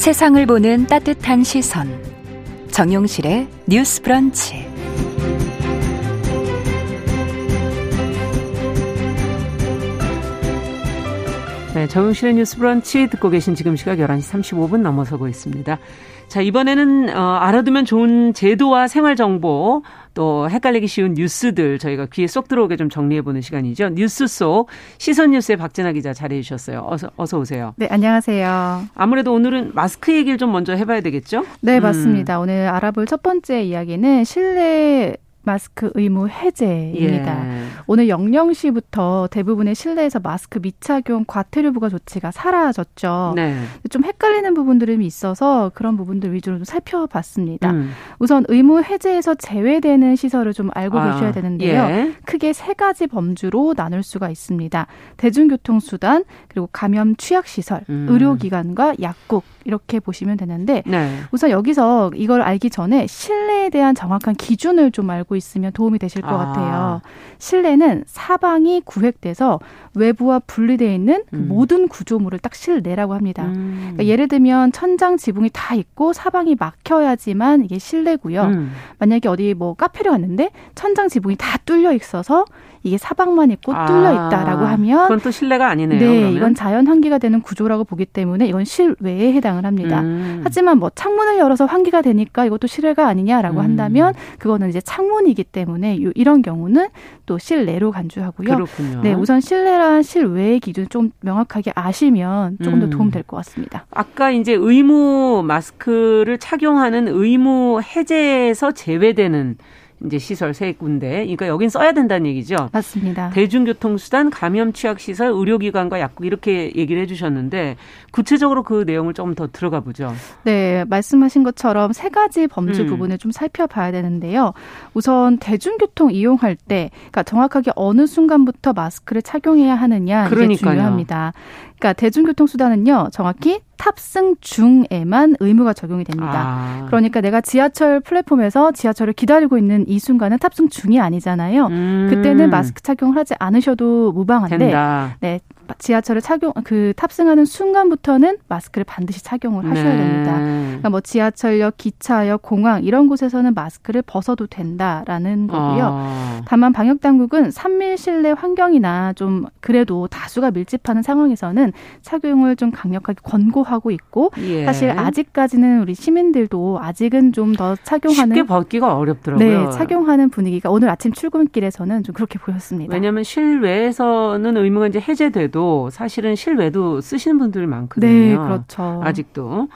세상을 보는 따뜻한 시선. 정용실의 뉴스 브런치. 네, 정용실의 뉴스 브런치 듣고 계신 지금 시각 11시 35분 넘어서고 있습니다. 자, 이번에는 어, 알아두면 좋은 제도와 생활 정보 또 헷갈리기 쉬운 뉴스들 저희가 귀에 쏙 들어오게 좀 정리해 보는 시간이죠. 뉴스 속 시선 뉴스의 박진아 기자 자리해 주셨어요. 어서 어서 오세요. 네, 안녕하세요. 아무래도 오늘은 마스크 얘기를 좀 먼저 해 봐야 되겠죠? 네, 음. 맞습니다. 오늘 알아볼 첫 번째 이야기는 실내 마스크 의무 해제입니다. 예. 오늘 00시부터 대부분의 실내에서 마스크 미착용 과태료 부과 조치가 사라졌죠. 네. 좀 헷갈리는 부분들이 있어서 그런 부분들 위주로 좀 살펴봤습니다. 음. 우선 의무 해제에서 제외되는 시설을 좀 알고 아, 계셔야 되는데요. 예. 크게 세 가지 범주로 나눌 수가 있습니다. 대중교통수단, 그리고 감염 취약시설, 음. 의료기관과 약국 이렇게 보시면 되는데 네. 우선 여기서 이걸 알기 전에 실내에 대한 정확한 기준을 좀 알고 있으면 도움이 되실 것 아. 같아요. 실내는 사방이 구획돼서 외부와 분리되어 있는 그 음. 모든 구조물을 딱 실내라고 합니다. 음. 그러니까 예를 들면 천장 지붕이 다 있고 사방이 막혀야지만 이게 실내고요. 음. 만약에 어디 뭐 카페를 갔는데 천장 지붕이 다 뚫려 있어서 이게 사방만 있고 아, 뚫려 있다라고 하면 그건 또 실내가 아니네요. 네, 그러면? 이건 자연 환기가 되는 구조라고 보기 때문에 이건 실외에 해당을 합니다. 음. 하지만 뭐 창문을 열어서 환기가 되니까 이것도 실외가 아니냐라고 음. 한다면 그거는 이제 창문 이기 때문에 이런 경우는 또 실내로 간주하고요. 그렇군요. 네, 우선 실내랑 실외의 기준 좀 명확하게 아시면 조금 더 음. 도움 될 것 같습니다. 아까 이제 의무 마스크를 착용하는 의무 해제에서 제외되는 이제 시설 세 군데. 그러니까 여긴 써야 된다는 얘기죠. 맞습니다. 대중교통수단, 감염 취약 시설, 의료기관과 약국 이렇게 얘기를 해주셨는데 구체적으로 그 내용을 조금 더 들어가 보죠. 네, 말씀하신 것처럼 세 가지 범주 음. 부분을 좀 살펴봐야 되는데요. 우선 대중교통 이용할 때, 그러니까 정확하게 어느 순간부터 마스크를 착용해야 하느냐 이게 그러니까요. 중요합니다. 그러니까 대중교통 수단은요, 정확히 탑승 중에만 의무가 적용이 됩니다. 아. 그러니까 내가 지하철 플랫폼에서 지하철을 기다리고 있는 이 순간은 탑승 중이 아니잖아요. 음. 그때는 마스크 착용을 하지 않으셔도 무방한데, 된다. 네, 지하철을 착용 그 탑승하는 순간부터는 마스크를 반드시 착용을 하셔야 네. 됩니다. 그러니까 뭐 지하철역, 기차역, 공항 이런 곳에서는 마스크를 벗어도 된다라는 거고요. 아. 다만 방역 당국은 3밀 실내 환경이나 좀 그래도 다수가 밀집하는 상황에서는 착용을 좀 강력하게 권고하고 있고 예. 사실 아직까지는 우리 시민들도 아직은 좀 더 착용하는 쉽게 벗기가 어렵더라고요. 네, 착용하는 분위기가 오늘 아침 출근길에서는 좀 그렇게 보였습니다. 왜냐하면 실외에서는 의무가 이제 해제돼도 사실은 실외도 쓰시는 분들 많거든요. 네, 그렇죠. 아직도.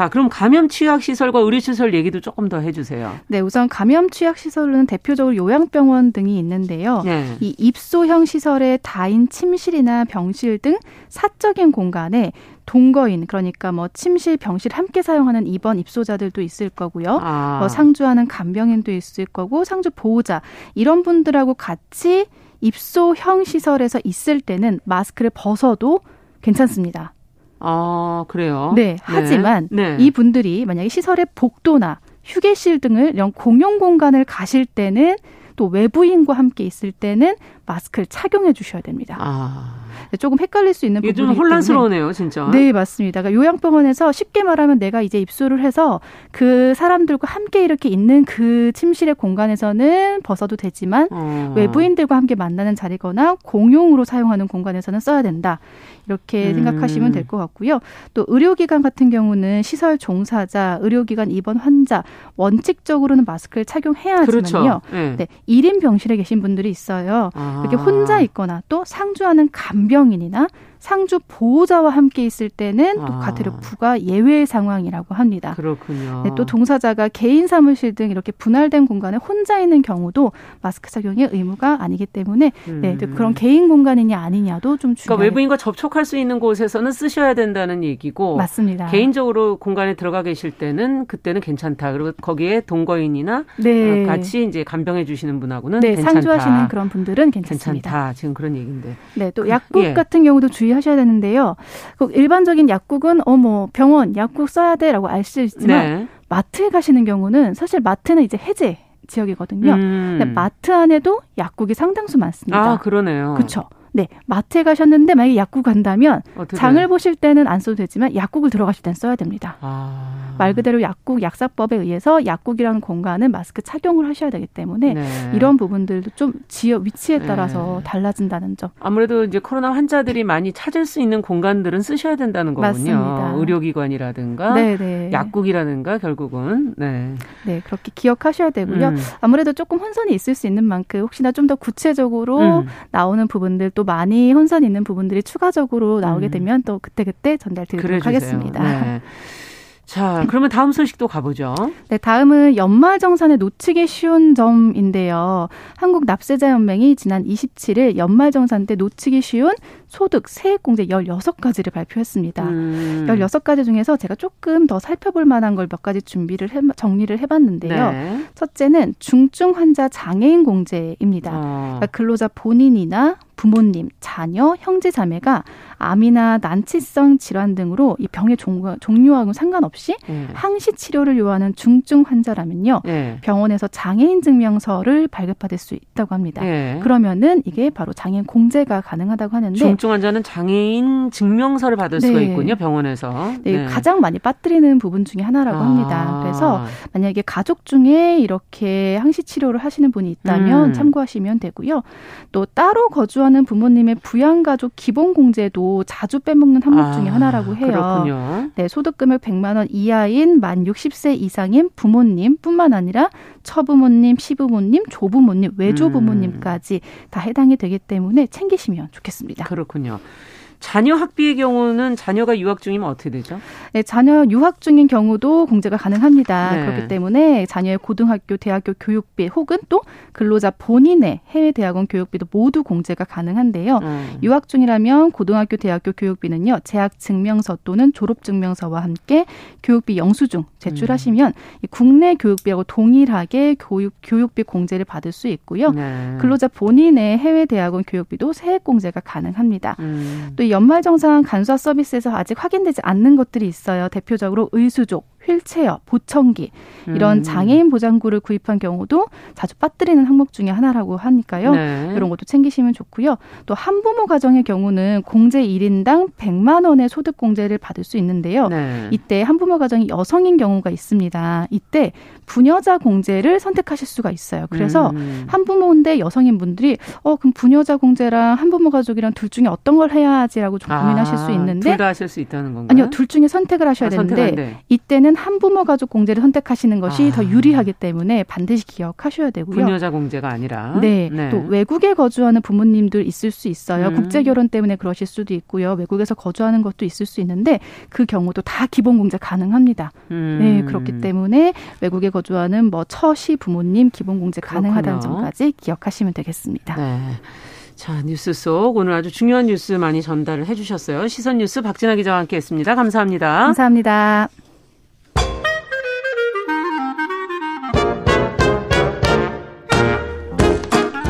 자, 그럼 감염 취약 시설과 의료 시설 얘기도 조금 더 해주세요. 네, 우선 감염 취약 시설은 대표적으로 요양병원 등이 있는데요. 네. 이 입소형 시설의 다인 침실이나 병실 등 사적인 공간에 동거인 그러니까 뭐 침실, 병실 함께 사용하는 입원 입소자들도 있을 거고요. 아. 뭐 상주하는 간병인도 있을 거고 상주 보호자 이런 분들하고 같이 입소형 시설에서 있을 때는 마스크를 벗어도 괜찮습니다. 아, 그래요? 네. 하지만 네. 이 분들이 만약에 시설의 복도나 휴게실 등을 이런 공용 공간을 가실 때는 또 외부인과 함께 있을 때는 마스크를 착용해 주셔야 됩니다. 아. 네, 조금 헷갈릴 수 있는 부분이 좀 혼란스러우네요, 진짜. 네, 맞습니다. 그러니까 요양병원에서 쉽게 말하면 내가 이제 입소를 해서 그 사람들과 함께 이렇게 있는 그 침실의 공간에서는 벗어도 되지만 어. 외부인들과 함께 만나는 자리거나 공용으로 사용하는 공간에서는 써야 된다. 이렇게 음. 생각하시면 될 것 같고요. 또 의료기관 같은 경우는 시설 종사자, 의료기관 입원 환자 원칙적으로는 마스크를 착용해야 하지만요. 그렇죠. 네. 네, 1인 병실에 계신 분들이 있어요. 아. 이렇게 혼자 있거나 또 상주하는 간병인이나 상주 보호자와 함께 있을 때는 또 아. 과태료 부과 예외 상황이라고 합니다. 그렇군요. 네, 또 동사자가 개인 사무실 등 이렇게 분할된 공간에 혼자 있는 경우도 마스크 착용이 의무가 아니기 때문에 음. 네, 그런 개인 공간이냐 아니냐도 좀 중요해요. 그러니까 외부인과 접촉할 수 있는 곳에서는 쓰셔야 된다는 얘기고 맞습니다. 개인적으로 공간에 들어가 계실 때는 그때는 괜찮다. 그리고 거기에 동거인이나 네. 어, 같이 이제 간병해 주시는 분하고는 네, 괜찮다. 상주하시는 그런 분들은 괜찮습니다. 괜찮다. 지금 그런 얘기인데. 네, 또 약국 예. 같은 경우도 주의 주의하셔야 되는데요. 일반적인 약국은 어 뭐 병원 약국 써야 돼라고 알 수 있지만 네. 마트에 가시는 경우는 사실 마트는 이제 해제 지역이거든요. 음. 근데 마트 안에도 약국이 상당수 많습니다. 아 그러네요. 그렇죠. 네, 마트에 가셨는데 만약에 약국 간다면 장을 보실 때는 안 써도 되지만 약국을 들어가실 때는 써야 됩니다. 아. 말 그대로 약국 약사법에 의해서 약국이라는 공간은 마스크 착용을 하셔야 되기 때문에 네. 이런 부분들도 좀 지역 위치에 네. 따라서 네. 달라진다는 점. 아무래도 이제 코로나 환자들이 많이 찾을 수 있는 공간들은 쓰셔야 된다는 거군요. 맞습니다. 의료기관이라든가 네네. 네. 약국이라든가 결국은 네. 네 그렇게 기억하셔야 되고요. 음. 아무래도 조금 혼선이 있을 수 있는 만큼 혹시나 좀 더 구체적으로 음. 나오는 부분들 또 많이 혼선 있는 부분들이 추가적으로 나오게 음. 되면 또 그때 그때 전달드리도록 하겠습니다. 네. 자, 그러면 다음 소식도 가보죠. 네, 다음은 연말 정산에 놓치기 쉬운 점인데요. 한국 납세자 연맹이 지난 27일 연말 정산 때 놓치기 쉬운 소득, 세액공제 16가지를 발표했습니다. 음. 16가지 중에서 제가 조금 더 살펴볼 만한 걸 몇 가지 준비를 해, 정리를 해봤는데요. 네. 첫째는 중증 환자 장애인 공제입니다. 어. 그러니까 근로자 본인이나 부모님, 자녀, 형제, 자매가 암이나 난치성 질환 등으로 이 병의 종류하고 상관없이 네. 항시 치료를 요하는 중증 환자라면요. 네. 병원에서 장애인 증명서를 발급받을 수 있다고 합니다. 네. 그러면은 이게 바로 장애인 공제가 가능하다고 하는데 중증 환자는 장애인 증명서를 받을 수가 네. 있군요. 병원에서. 네, 네, 가장 많이 빠뜨리는 부분 중에 하나라고 아. 합니다. 그래서 만약에 가족 중에 이렇게 항시 치료를 하시는 분이 있다면 음. 참고하시면 되고요. 또 따로 거주하는 부모님의 부양가족 기본공제도 자주 빼먹는 항목 아, 중에 하나라고 해요. 그렇군요. 네, 소득 금액 100만 원 이하인 만 60세 이상인 부모님뿐만 아니라 처부모님, 시부모님, 조부모님, 외조부모님까지 음. 다 해당이 되기 때문에 챙기시면 좋겠습니다. 그렇군요. 자녀 학비의 경우는 자녀가 유학 중이면 어떻게 되죠? 네, 자녀 유학 중인 경우도 공제가 가능합니다. 네. 그렇기 때문에 자녀의 고등학교, 대학교 교육비 혹은 또 근로자 본인의 해외 대학원 교육비도 모두 공제가 가능한데요. 음. 유학 중이라면 고등학교, 대학교 교육비는요. 재학 증명서 또는 졸업 증명서와 함께 교육비 영수증 제출하시면 음. 국내 교육비하고 동일하게 교육 교육비 공제를 받을 수 있고요. 네. 근로자 본인의 해외 대학원 교육비도 세액 공제가 가능합니다. 음. 또 연말정산 간소화 서비스에서 아직 확인되지 않는 것들이 있어요. 대표적으로 의수족, 휠체어, 보청기 이런 음. 장애인 보장구를 구입한 경우도 자주 빠뜨리는 항목 중에 하나라고 하니까요. 네. 이런 것도 챙기시면 좋고요. 또 한부모 가정의 경우는 공제 1인당 100만 원의 소득 공제를 받을 수 있는데요. 네. 이때 한부모 가정이 여성인 경우가 있습니다. 이때 부녀자 공제를 선택하실 수가 있어요. 그래서 음. 한부모인데 여성인 분들이 어 그럼 부녀자 공제랑 한부모 가족이랑 둘 중에 어떤 걸 해야 하지라고 좀 고민하실 아, 수 있는데 둘 다 하실 수 있다는 건가요? 아니요, 둘 중에 선택을 하셔야 아, 되는데 선택한데. 이때는 한부모 가족 공제를 선택하시는 것이 아. 더 유리하기 때문에 반드시 기억하셔야 되고요. 부녀자 공제가 아니라 네, 네. 또 외국에 거주하는 부모님들 있을 수 있어요. 음. 국제 결혼 때문에 그러실 수도 있고요. 외국에서 거주하는 것도 있을 수 있는데 그 경우도 다 기본 공제 가능합니다. 음. 네, 그렇기 때문에 외국에 거주하는 뭐 처시 부모님 기본 공제 가능하다는 점까지 기억하시면 되겠습니다. 네. 자, 뉴스 속 오늘 아주 중요한 뉴스 많이 전달을 해주셨어요. 시선 뉴스 박진아 기자와 함께했습니다. 감사합니다. 감사합니다.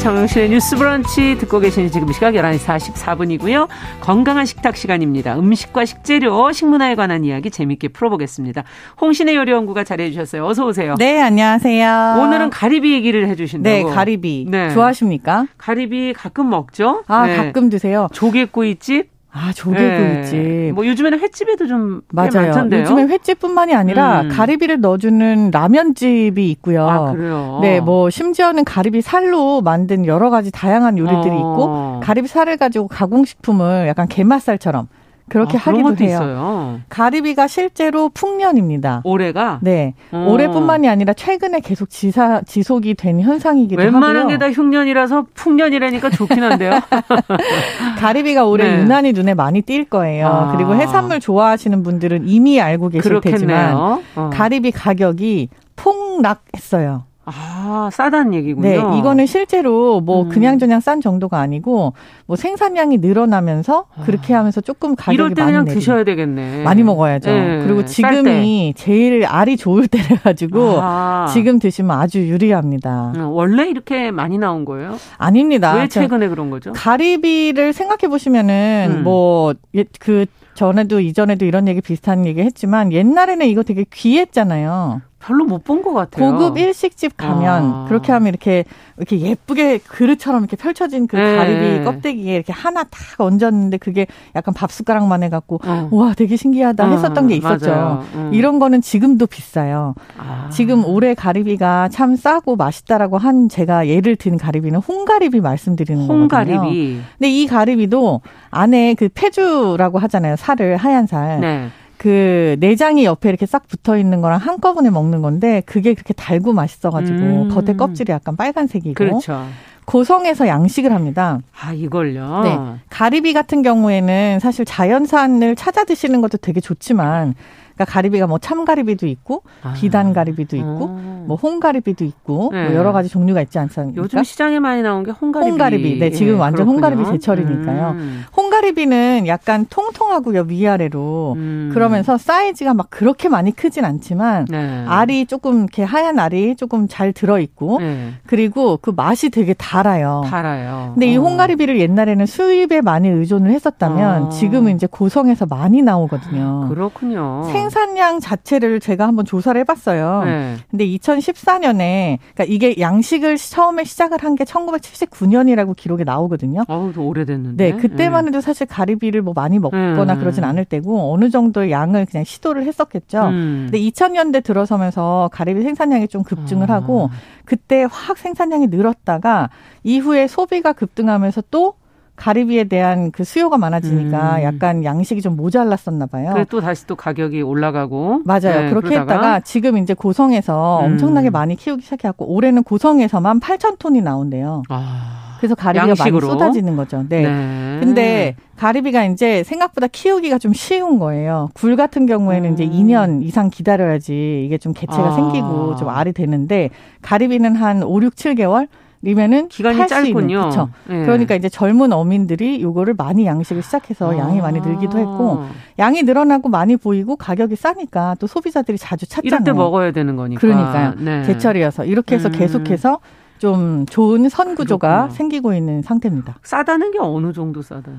정영실의 뉴스 브런치 듣고 계신 지금 시각 11시 44분이고요. 건강한 식탁 시간입니다. 음식과 식재료, 식문화에 관한 이야기 재밌게 풀어보겠습니다. 홍신의 요리연구가 잘해주셨어요. 어서 오세요. 네, 안녕하세요. 오늘은 가리비 얘기를 해주신다고. 네, 가리비. 네. 좋아하십니까? 가리비 가끔 먹죠? 아, 네. 가끔 드세요. 조개구이집? 아, 조개구이집. 네. 뭐 요즘에는 횟집에도 좀 맞아요. 많던데요. 요즘에 횟집뿐만이 아니라 음. 가리비를 넣어주는 라면집이 있고요. 아, 그래요? 네, 뭐 심지어는 가리비 살로 만든 여러 가지 다양한 요리들이 어. 있고 가리비 살을 가지고 가공식품을 약간 게맛살처럼 그렇게 아, 하기도 해요. 있어요. 가리비가 실제로 풍년입니다. 올해가? 네. 어. 올해뿐만이 아니라 최근에 계속 지사, 지속이 된 현상이기도 웬만한 하고요. 웬만한 게 다 흉년이라서 풍년이라니까 좋긴 한데요. 가리비가 올해 네. 유난히 눈에 많이 띌 거예요. 아. 그리고 해산물 좋아하시는 분들은 이미 알고 계실 그렇겠네요. 테지만 어. 가리비 가격이 폭락했어요. 아, 싸다는 얘기군요. 네, 이거는 실제로 뭐 음. 그냥저냥 싼 정도가 아니고 뭐 생산량이 늘어나면서 아. 그렇게 하면서 조금 가격이 이럴 때 그냥 드셔야 되겠네. 많이 먹어야죠. 네, 그리고 지금이 제일 알이 좋을 때래 가지고 아. 지금 드시면 아주 유리합니다. 음, 원래 이렇게 많이 나온 거예요? 아닙니다. 왜 최근에 그런 거죠? 가리비를 생각해 보시면은 음. 뭐그 전에도 이전에도 이런 얘기 비슷한 얘기 했지만 옛날에는 이거 되게 귀했잖아요. 별로 못 본 것 같아요. 고급 일식집 가면 아. 그렇게 하면 이렇게 이렇게 예쁘게 그릇처럼 이렇게 펼쳐진 그 네. 가리비 껍데기에 이렇게 하나 딱 얹었는데 그게 약간 밥 숟가락만 해갖고 어. 와 되게 신기하다 했었던 어, 게 있었죠. 음. 이런 거는 지금도 비싸요. 아. 지금 올해 가리비가 참 싸고 맛있다라고 한 제가 예를 든 가리비는 홍가리비 말씀드리는 홍가리비. 거거든요. 근데 이 가리비도 안에 그 폐주라고 하잖아요. 살을 하얀 살. 네. 그 내장이 옆에 이렇게 싹 붙어 있는 거랑 한꺼번에 먹는 건데 그게 그렇게 달고 맛있어가지고 음. 겉에 껍질이 약간 빨간색이고 그렇죠. 고성에서 양식을 합니다. 아 이걸요? 네. 가리비 같은 경우에는 사실 자연산을 찾아 드시는 것도 되게 좋지만 그러니까 가리비가 뭐 참가리비도 있고 아. 비단가리비도 있고 어. 뭐 홍가리비도 있고 네. 뭐 여러 가지 종류가 있지 않습니까? 요즘 시장에 많이 나온 게 홍가리비. 홍가리비. 네, 지금 예, 완전 그렇군요. 홍가리비 제철이니까요. 음. 홍가리비는 약간 통통하고요 위아래로 음. 그러면서 사이즈가 막 그렇게 많이 크진 않지만 네. 알이 조금 이렇게 하얀 알이 조금 잘 들어 있고 네. 그리고 그 맛이 되게 달아요. 달아요. 근데 어. 이 홍가리비를 옛날에는 수입에 많이 의존을 했었다면 어. 지금은 이제 고성에서 많이 나오거든요. 그렇군요. 생 산량 자체를 제가 한번 조사를 해봤어요. 네. 근데 2014년에 그러니까 이게 양식을 처음에 시작을 한 게 1979년이라고 기록에 나오거든요. 아우, 오래됐는데. 네, 그때만 해도 사실 가리비를 뭐 많이 먹거나 음. 그러진 않을 때고 어느 정도의 양을 그냥 시도를 했었겠죠. 음. 근데 2000년대 들어서면서 가리비 생산량이 좀 급증을 아. 하고 그때 확 생산량이 늘었다가 이후에 소비가 급등하면서 또 가리비에 대한 그 수요가 많아지니까 음. 약간 양식이 좀 모자랐었나 봐요. 그래 또 다시 또 가격이 올라가고 맞아요. 네, 그렇게 그러다가. 했다가 지금 이제 고성에서 음. 엄청나게 많이 키우기 시작해갖고 올해는 고성에서만 8천 톤이 나온대요. 아. 그래서 가리비가 양식으로? 많이 쏟아지는 거죠. 네. 네. 근데 가리비가 이제 생각보다 키우기가 좀 쉬운 거예요. 굴 같은 경우에는 음. 이제 2년 이상 기다려야지 이게 좀 개체가 아. 생기고 좀 알이 되는데 가리비는 한 5, 6, 7개월 이면은 기간이 짧군요. 그렇죠. 네. 그러니까 이제 젊은 어민들이 요거를 많이 양식을 시작해서 아. 양이 많이 늘기도 했고 양이 늘어나고 많이 보이고 가격이 싸니까 또 소비자들이 자주 찾잖아요. 이럴 때 먹어야 되는 거니까. 그러니까요. 네. 제철이어서 이렇게 해서 음. 계속해서 좀 좋은 선구조가 그렇구나. 생기고 있는 상태입니다. 싸다는 게 어느 정도 싸다?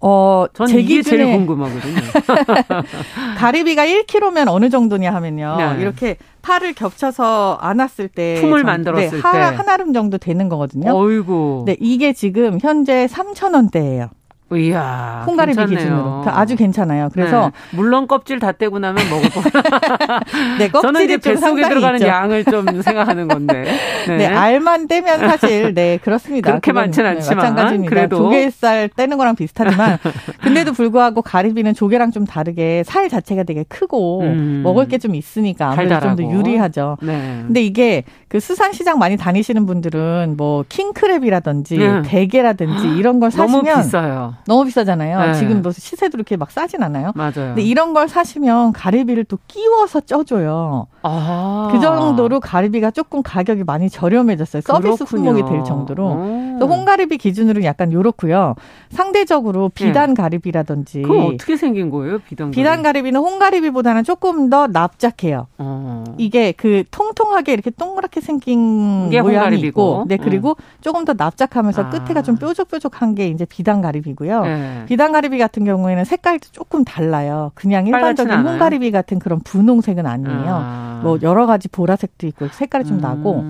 어, 제 이게 제일 궁금하거든요. 가리비가 1kg면 어느 정도냐 하면요. 네. 이렇게 팔을 겹쳐서 안았을 때 품을 정, 만들었을 네, 때한 알음 정도 되는 거거든요. 어이구. 네, 이게 지금 현재 3,000원대예요. 이야, 홍가리비 괜찮네요. 기준으로 아주 괜찮아요. 그래서 네. 물론 껍질 다 떼고 나면 먹을 거. 네, 저는 이제 뱃속에 들어가는 있죠. 양을 좀 생각하는 건데. 네. 네, 알만 떼면 사실 네 그렇습니다. 그렇게 많지는 네, 않지만 마찬가지입니다. 그래도 조개살 떼는 거랑 비슷하지만 근데도 불구하고 가리비는 조개랑 좀 다르게 살 자체가 되게 크고 음. 먹을 게 좀 있으니까 아무래도 좀더 유리하죠. 네. 근데 이게 그 수산시장 많이 다니시는 분들은 뭐 킹크랩이라든지 네. 대게라든지 이런 걸 사시면 너무 비싸요. 너무 비싸잖아요. 네. 지금 뭐 시세도 이렇게 막 싸진 않아요. 맞아요. 근데 이런 걸 사시면 가리비를 또 끼워서 쪄줘요. 아. 그 정도로 가리비가 조금 가격이 많이 저렴해졌어요. 서비스 품목이 될 정도로. 또 홍가리비 기준으로는 약간 요렇고요. 상대적으로 비단 네. 가리비라든지. 그럼 어떻게 생긴 거예요? 비단 가리비? 비단 가리비는 홍가리비보다는 조금 더 납작해요. 어. 이게 그 통통하게 이렇게 동그랗게 생긴 게 모양이 홍가리비고. 있고, 네 그리고 음. 조금 더 납작하면서 아. 끝에가 좀 뾰족뾰족한 게 이제 비단 가리비고요. 있고요. 네. 비단가리비 같은 경우에는 색깔도 조금 달라요. 그냥 일반적인 홍가리비 같은 그런 분홍색은 아니에요. 아. 뭐 여러 가지 보라색도 있고 색깔이 좀 음. 나고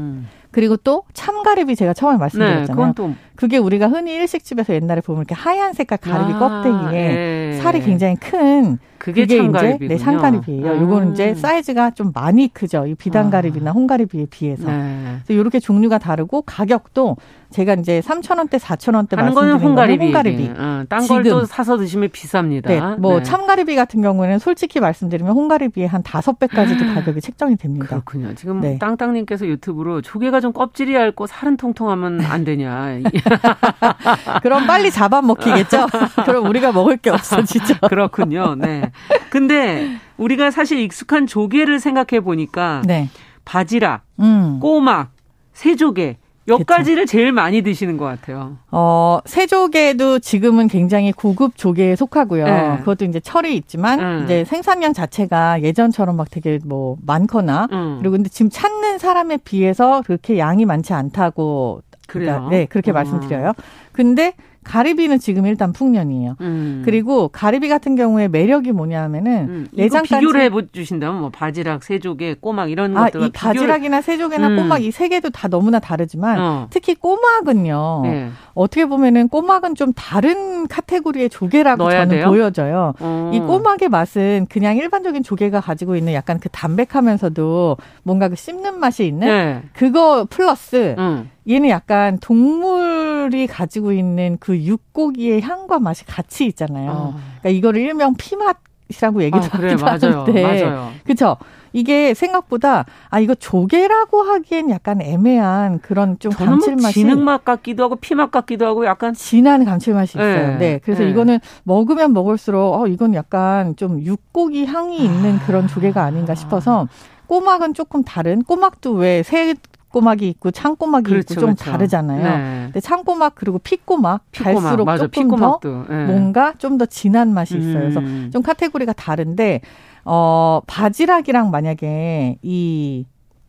그리고 또 참가리비 제가 처음에 말씀드렸잖아요. 네, 그게 우리가 흔히 일식집에서 옛날에 보면 이렇게 하얀 색깔 가리비 아, kov대기에 네. 살이 굉장히 큰 그게, 그게 이제 네, 참가리비예요. 음. 요거는 이제 사이즈가 좀 많이 크죠. 이 비단가리비나 아. 홍가리비에 비해서. 네. 그래서 이렇게 종류가 다르고 가격도 제가 이제 3,000원대, 4,000원대 말씀드린 거는 홍가리비. 홍가리비. 어, 딴걸 또 사서 드시면 비쌉니다. 네. 뭐 네. 참가리비 같은 경우는 솔직히 말씀드리면 홍가리비의 한 5배까지도 가격이 책정이 됩니다. 그렇군요. 지금 네. 땅땅님께서 유튜브로 조개가 좀 껍질이 얇고 살은 통통하면 안 되냐. 그럼 빨리 잡아먹히겠죠? 그럼 우리가 먹을 게 없어지죠. 그렇군요. 네. 근데 우리가 사실 익숙한 조개를 생각해 보니까 네. 바지락, 음. 꼬막, 새조개. 몇 가지를 제일 많이 드시는 것 같아요. 어, 새조개도 지금은 굉장히 고급 조개에 속하고요. 네. 그것도 이제 철이 있지만 음. 이제 생산량 자체가 예전처럼 막 되게 뭐 많거나 음. 그리고 근데 지금 찾는 사람에 비해서 그렇게 양이 많지 않다고 그래요. 그러니까, 네, 그렇게 음. 말씀드려요. 근데 가리비는 지금 일단 풍년이에요. 음. 그리고 가리비 같은 경우에 매력이 뭐냐면은 음. 내장까지 비교를 해 주신다면 뭐 바지락, 새조개, 꼬막 이런 아, 것들 이 바지락이나 새조개나 음. 꼬막 이 세 개도 다 너무나 다르지만 어. 특히 꼬막은요. 네. 어떻게 보면은 꼬막은 좀 다른 카테고리의 조개라고 저는 돼요? 보여져요. 어. 이 꼬막의 맛은 그냥 일반적인 조개가 가지고 있는 약간 그 담백하면서도 뭔가 그 씹는 맛이 있는 네. 그거 플러스 음. 얘는 약간 동물이 가지고 있는 그 육고기의 향과 맛이 같이 있잖아요. 어. 그러니까 이거를 일명 피맛 이라고 얘기도 아, 그래, 하는데, 맞아요. 맞아요. 그렇죠. 이게 생각보다 아 이거 조개라고 하기엔 약간 애매한 그런 좀뭐 감칠맛이 진흙맛 같기도 하고 피맛 같기도 하고 약간 진한 감칠맛이 있어요. 네. 네. 그래서 네. 이거는 먹으면 먹을수록 어 이건 약간 좀 육고기 향이 있는 그런 조개가 아닌가 싶어서 꼬막은 조금 다른 꼬막도 왜 새 꼬막이 있고 창꼬막이 그렇죠, 있고 좀 그렇죠. 다르잖아요. 네. 근데 창꼬막 그리고 피꼬막, 피꼬막 갈수록 맞아, 조금 피꼬막도. 더 네. 뭔가 좀 더 진한 맛이 있어요. 그래서 음. 좀 카테고리가 다른데 어 바지락이랑 만약에 이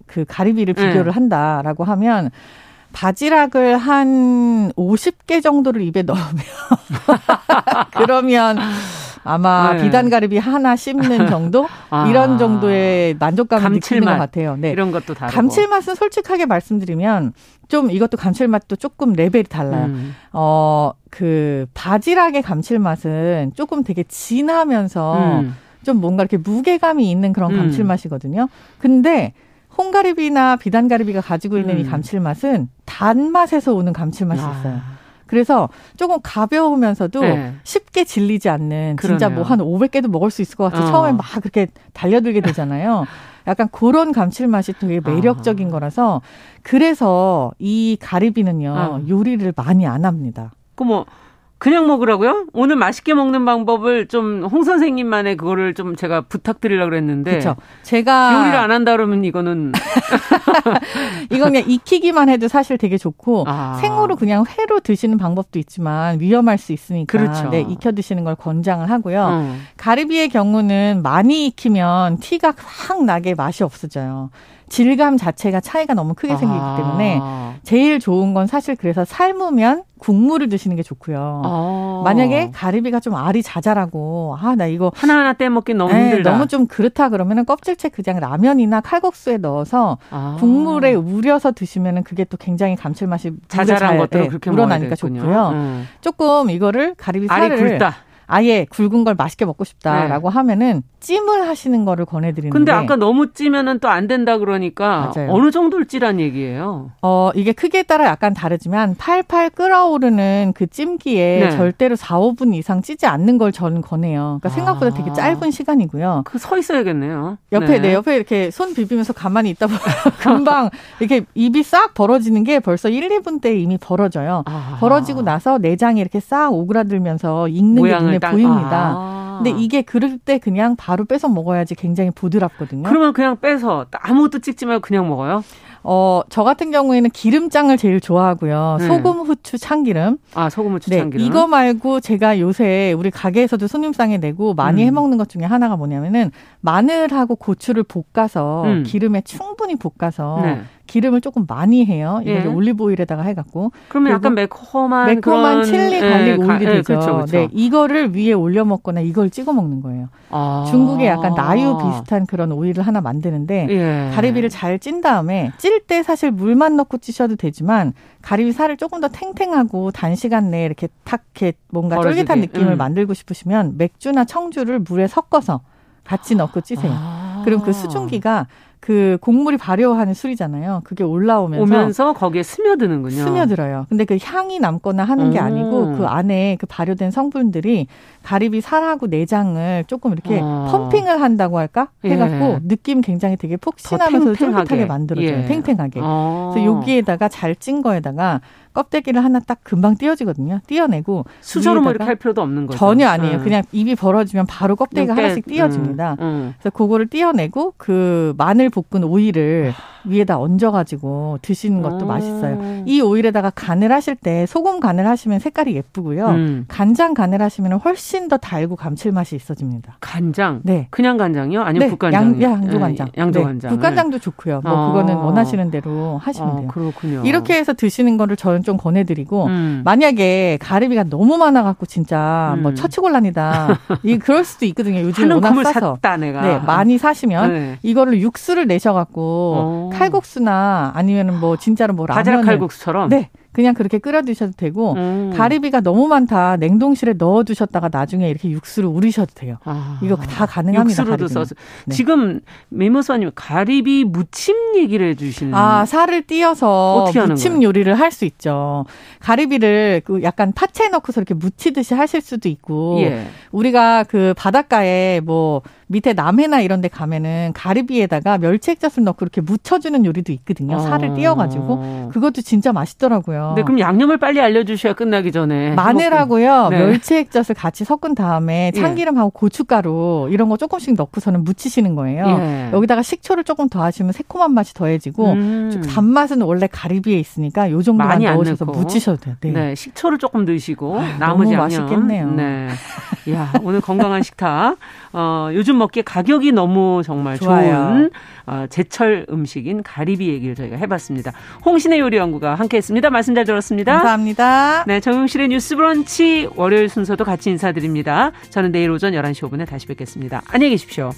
그 가리비를 네. 비교를 네. 한다라고 하면 바지락을 한 50개 정도를 입에 넣으면 그러면 아마 네. 비단가리비 하나 씹는 정도 아. 이런 정도의 만족감을. 느끼는 것 같아요. 네. 이런 것도 다르고. 감칠맛은 솔직하게 말씀드리면 좀 이것도 감칠맛도 조금 레벨이 달라요. 음. 어, 그 바지락의 감칠맛은 조금 되게 진하면서 음. 좀 뭔가 이렇게 무게감이 있는 그런 음. 감칠맛이거든요. 근데 홍가리비나 비단가리비가 가지고 있는 이 음. 감칠맛은 단맛에서 오는 감칠맛이 아. 있어요. 그래서 조금 가벼우면서도 네. 쉽게 질리지 않는 그러네요. 진짜 뭐 한 500개도 먹을 수 있을 것 같아요. 어. 처음에 막 그렇게 달려들게 되잖아요. 약간 그런 감칠맛이 되게 매력적인 아. 거라서 그래서 이 가리비는요 아. 요리를 많이 안 합니다. 그뭐 그냥 먹으라고요? 오늘 맛있게 먹는 방법을 좀 홍 선생님만의 그거를 좀 제가 부탁드리려고 그랬는데. 그렇죠. 제가 요리를 안 한다 그러면 이거는 이건 그냥 익히기만 해도 사실 되게 좋고 아. 생으로 그냥 회로 드시는 방법도 있지만 위험할 수 있으니까 그렇죠. 네, 익혀 드시는 걸 권장을 하고요. 음. 가리비의 경우는 많이 익히면 티가 확 나게 맛이 없어져요. 질감 자체가 차이가 너무 크게 생기기 아. 때문에 제일 좋은 건 사실 그래서 삶으면 국물을 드시는 게 좋고요. 아. 만약에 가리비가 좀 알이 자잘하고 아 나 이거 하나하나 떼먹기 너무 네, 힘들다. 너무 좀 그렇다 그러면은 껍질째 그냥 라면이나 칼국수에 넣어서 아. 국물에 우려서 드시면은 그게 또 굉장히 감칠맛이 자잘한 것들을 네, 그렇게 우러나니까 좋고요. 음. 조금 이거를 가리비 살을 굵다. 아예 굵은 걸 맛있게 먹고 싶다라고 네. 하면은 찜을 하시는 거를 권해드리는데. 근데 아까 너무 찌면은 또 안 된다 그러니까 맞아요. 어느 정도를 찌란 얘기예요. 어 이게 크기에 따라 약간 다르지만 팔팔 끓어오르는 그 찜기에 네. 절대로 4, 5분 이상 찌지 않는 걸 저는 권해요. 그러니까 생각보다 아. 되게 짧은 시간이고요. 그 서 있어야겠네요. 옆에 네. 네 옆에 이렇게 손 비비면서 가만히 있다 보면 금방 이렇게 입이 싹 벌어지는 게 벌써 1, 2분 때 이미 벌어져요. 아. 벌어지고 나서 내장이 이렇게 싹 오그라들면서 익는 게 눈에 보입니다. 아. 근데 이게 그럴 때 그냥 바로 빼서 먹어야지 굉장히 부드럽거든요. 그러면 그냥 빼서 아무것도 찍지 말고 그냥 먹어요? 어, 저 같은 경우에는 기름장을 제일 좋아하고요. 네. 소금, 후추, 참기름. 아, 소금, 후추, 네, 참기름. 이거 말고 제가 요새 우리 가게에서도 손님상에 내고 많이 음. 해 먹는 것 중에 하나가 뭐냐면은 마늘하고 고추를 볶아서 음. 기름에 충분히 볶아서 네. 기름을 조금 많이 해요. 이거 예. 올리브 오일에다가 해갖고. 그러면 약간 매콤한 매콤한 chili garlic 예, 오일이 예, 되죠. 그렇죠, 그렇죠. 네, 이거를 위에 올려 먹거나 이걸 찍어 먹는 거예요. 아. 중국에 약간 라유 비슷한 그런 오일을 하나 만드는데 예. 가리비를 잘 찐 다음에 찔 때 사실 물만 넣고 찌셔도 되지만 가리비 살을 조금 더 탱탱하고 단시간 내에 이렇게 탁 이렇게 뭔가 벌어지게. 쫄깃한 느낌을 음. 만들고 싶으시면 맥주나 청주를 물에 섞어서 같이 넣고 찌세요. 아. 그럼 그 수증기가 그 곡물이 발효하는 술이잖아요. 그게 올라오면서 오면서 거기에 스며드는군요. 스며들어요. 근데 그 향이 남거나 하는 게 아니고 그 안에 그 발효된 성분들이 가리비 살하고 내장을 조금 이렇게 아. 펌핑을 한다고 할까 해갖고 예. 느낌 굉장히 되게 폭신하면서 쫄깃하게 만들어져요. 예. 탱탱하게. 아. 그래서 여기에다가 잘 찐 거에다가 껍데기를 하나 딱 금방 띄어지거든요. 띄어내고 수저로 뭐 이렇게 할 필요도 없는 거죠. 전혀 아니에요. 음. 그냥 입이 벌어지면 바로 껍데기가 하나씩 띄어집니다. 음. 음. 그래서 그거를 띄어내고 그 마늘 볶은 오이를 위에다 얹어가지고 드시는 것도 오. 맛있어요. 이 오일에다가 간을 하실 때 소금 간을 하시면 색깔이 예쁘고요. 음. 간장 간을 하시면 훨씬 더 달고 감칠맛이 있어집니다. 간장? 네. 그냥 간장이요? 아니면 네. 국간장? 양, 양조 간장. 네. 양조 간장. 네. 국간장도 좋고요. 뭐 어. 그거는 원하시는 대로 하시면 어, 돼요. 그렇군요. 이렇게 해서 드시는 거를 저는 좀 권해드리고 음. 만약에 가리비가 너무 많아갖고 진짜 뭐 음. 뭐 처치곤란이다. 이 그럴 수도 있거든요. 요즘 워낙 싸서. 샀다, 내가. 네, 많이 사시면 네. 이거를 육수를 내셔갖고 어. 칼국수나 아니면은 뭐 진짜로 뭐 라면 바지락 칼국수처럼. 네. 그냥 그렇게 끓여 두셔도 되고 음. 가리비가 너무 많다 냉동실에 넣어 두셨다가 나중에 이렇게 육수를 우리셔도 돼요. 아. 이거 다 가능합니다. 육수로도 써서 네. 지금 미모사님 가리비 무침 얘기를 해주시는. 아 살을 띄어서 무침 요리를 할 수 있죠. 가리비를 그 약간 파채 넣고서 이렇게 무치듯이 하실 수도 있고 예. 우리가 그 바닷가에 뭐 밑에 남해나 이런 데 가면은 가리비에다가 멸치 액젓을 넣고 이렇게 묻혀주는 요리도 있거든요. 살을 아. 띄어가지고. 그것도 진짜 맛있더라고요. 네, 그럼 양념을 빨리 알려주셔야 끝나기 전에. 마늘하고요. 네. 멸치 액젓을 같이 섞은 다음에 예. 참기름하고 고춧가루 이런 거 조금씩 넣고서는 무치시는 거예요. 예. 여기다가 식초를 조금 더 하시면 새콤한 맛이 더해지고 음. 단맛은 원래 가리비에 있으니까 요 정도만 많이 넣으셔서 무치셔도 돼요. 네. 네. 식초를 조금 넣으시고 아, 나머지 양념. 맛있겠네요. 네. 야, 오늘 건강한 식탁. 어, 요즘 먹기에 가격이 너무 정말 좋아요. 좋은 어, 제철 음식인 가리비 얘기를 저희가 해봤습니다. 홍신의 요리 연구가 함께했습니다. 말씀 잘 들었습니다. 감사합니다. 네, 정용실의 뉴스브런치 월요일 순서도 같이 인사드립니다. 저는 내일 오전 11시 5분에 다시 뵙겠습니다. 안녕히 계십시오.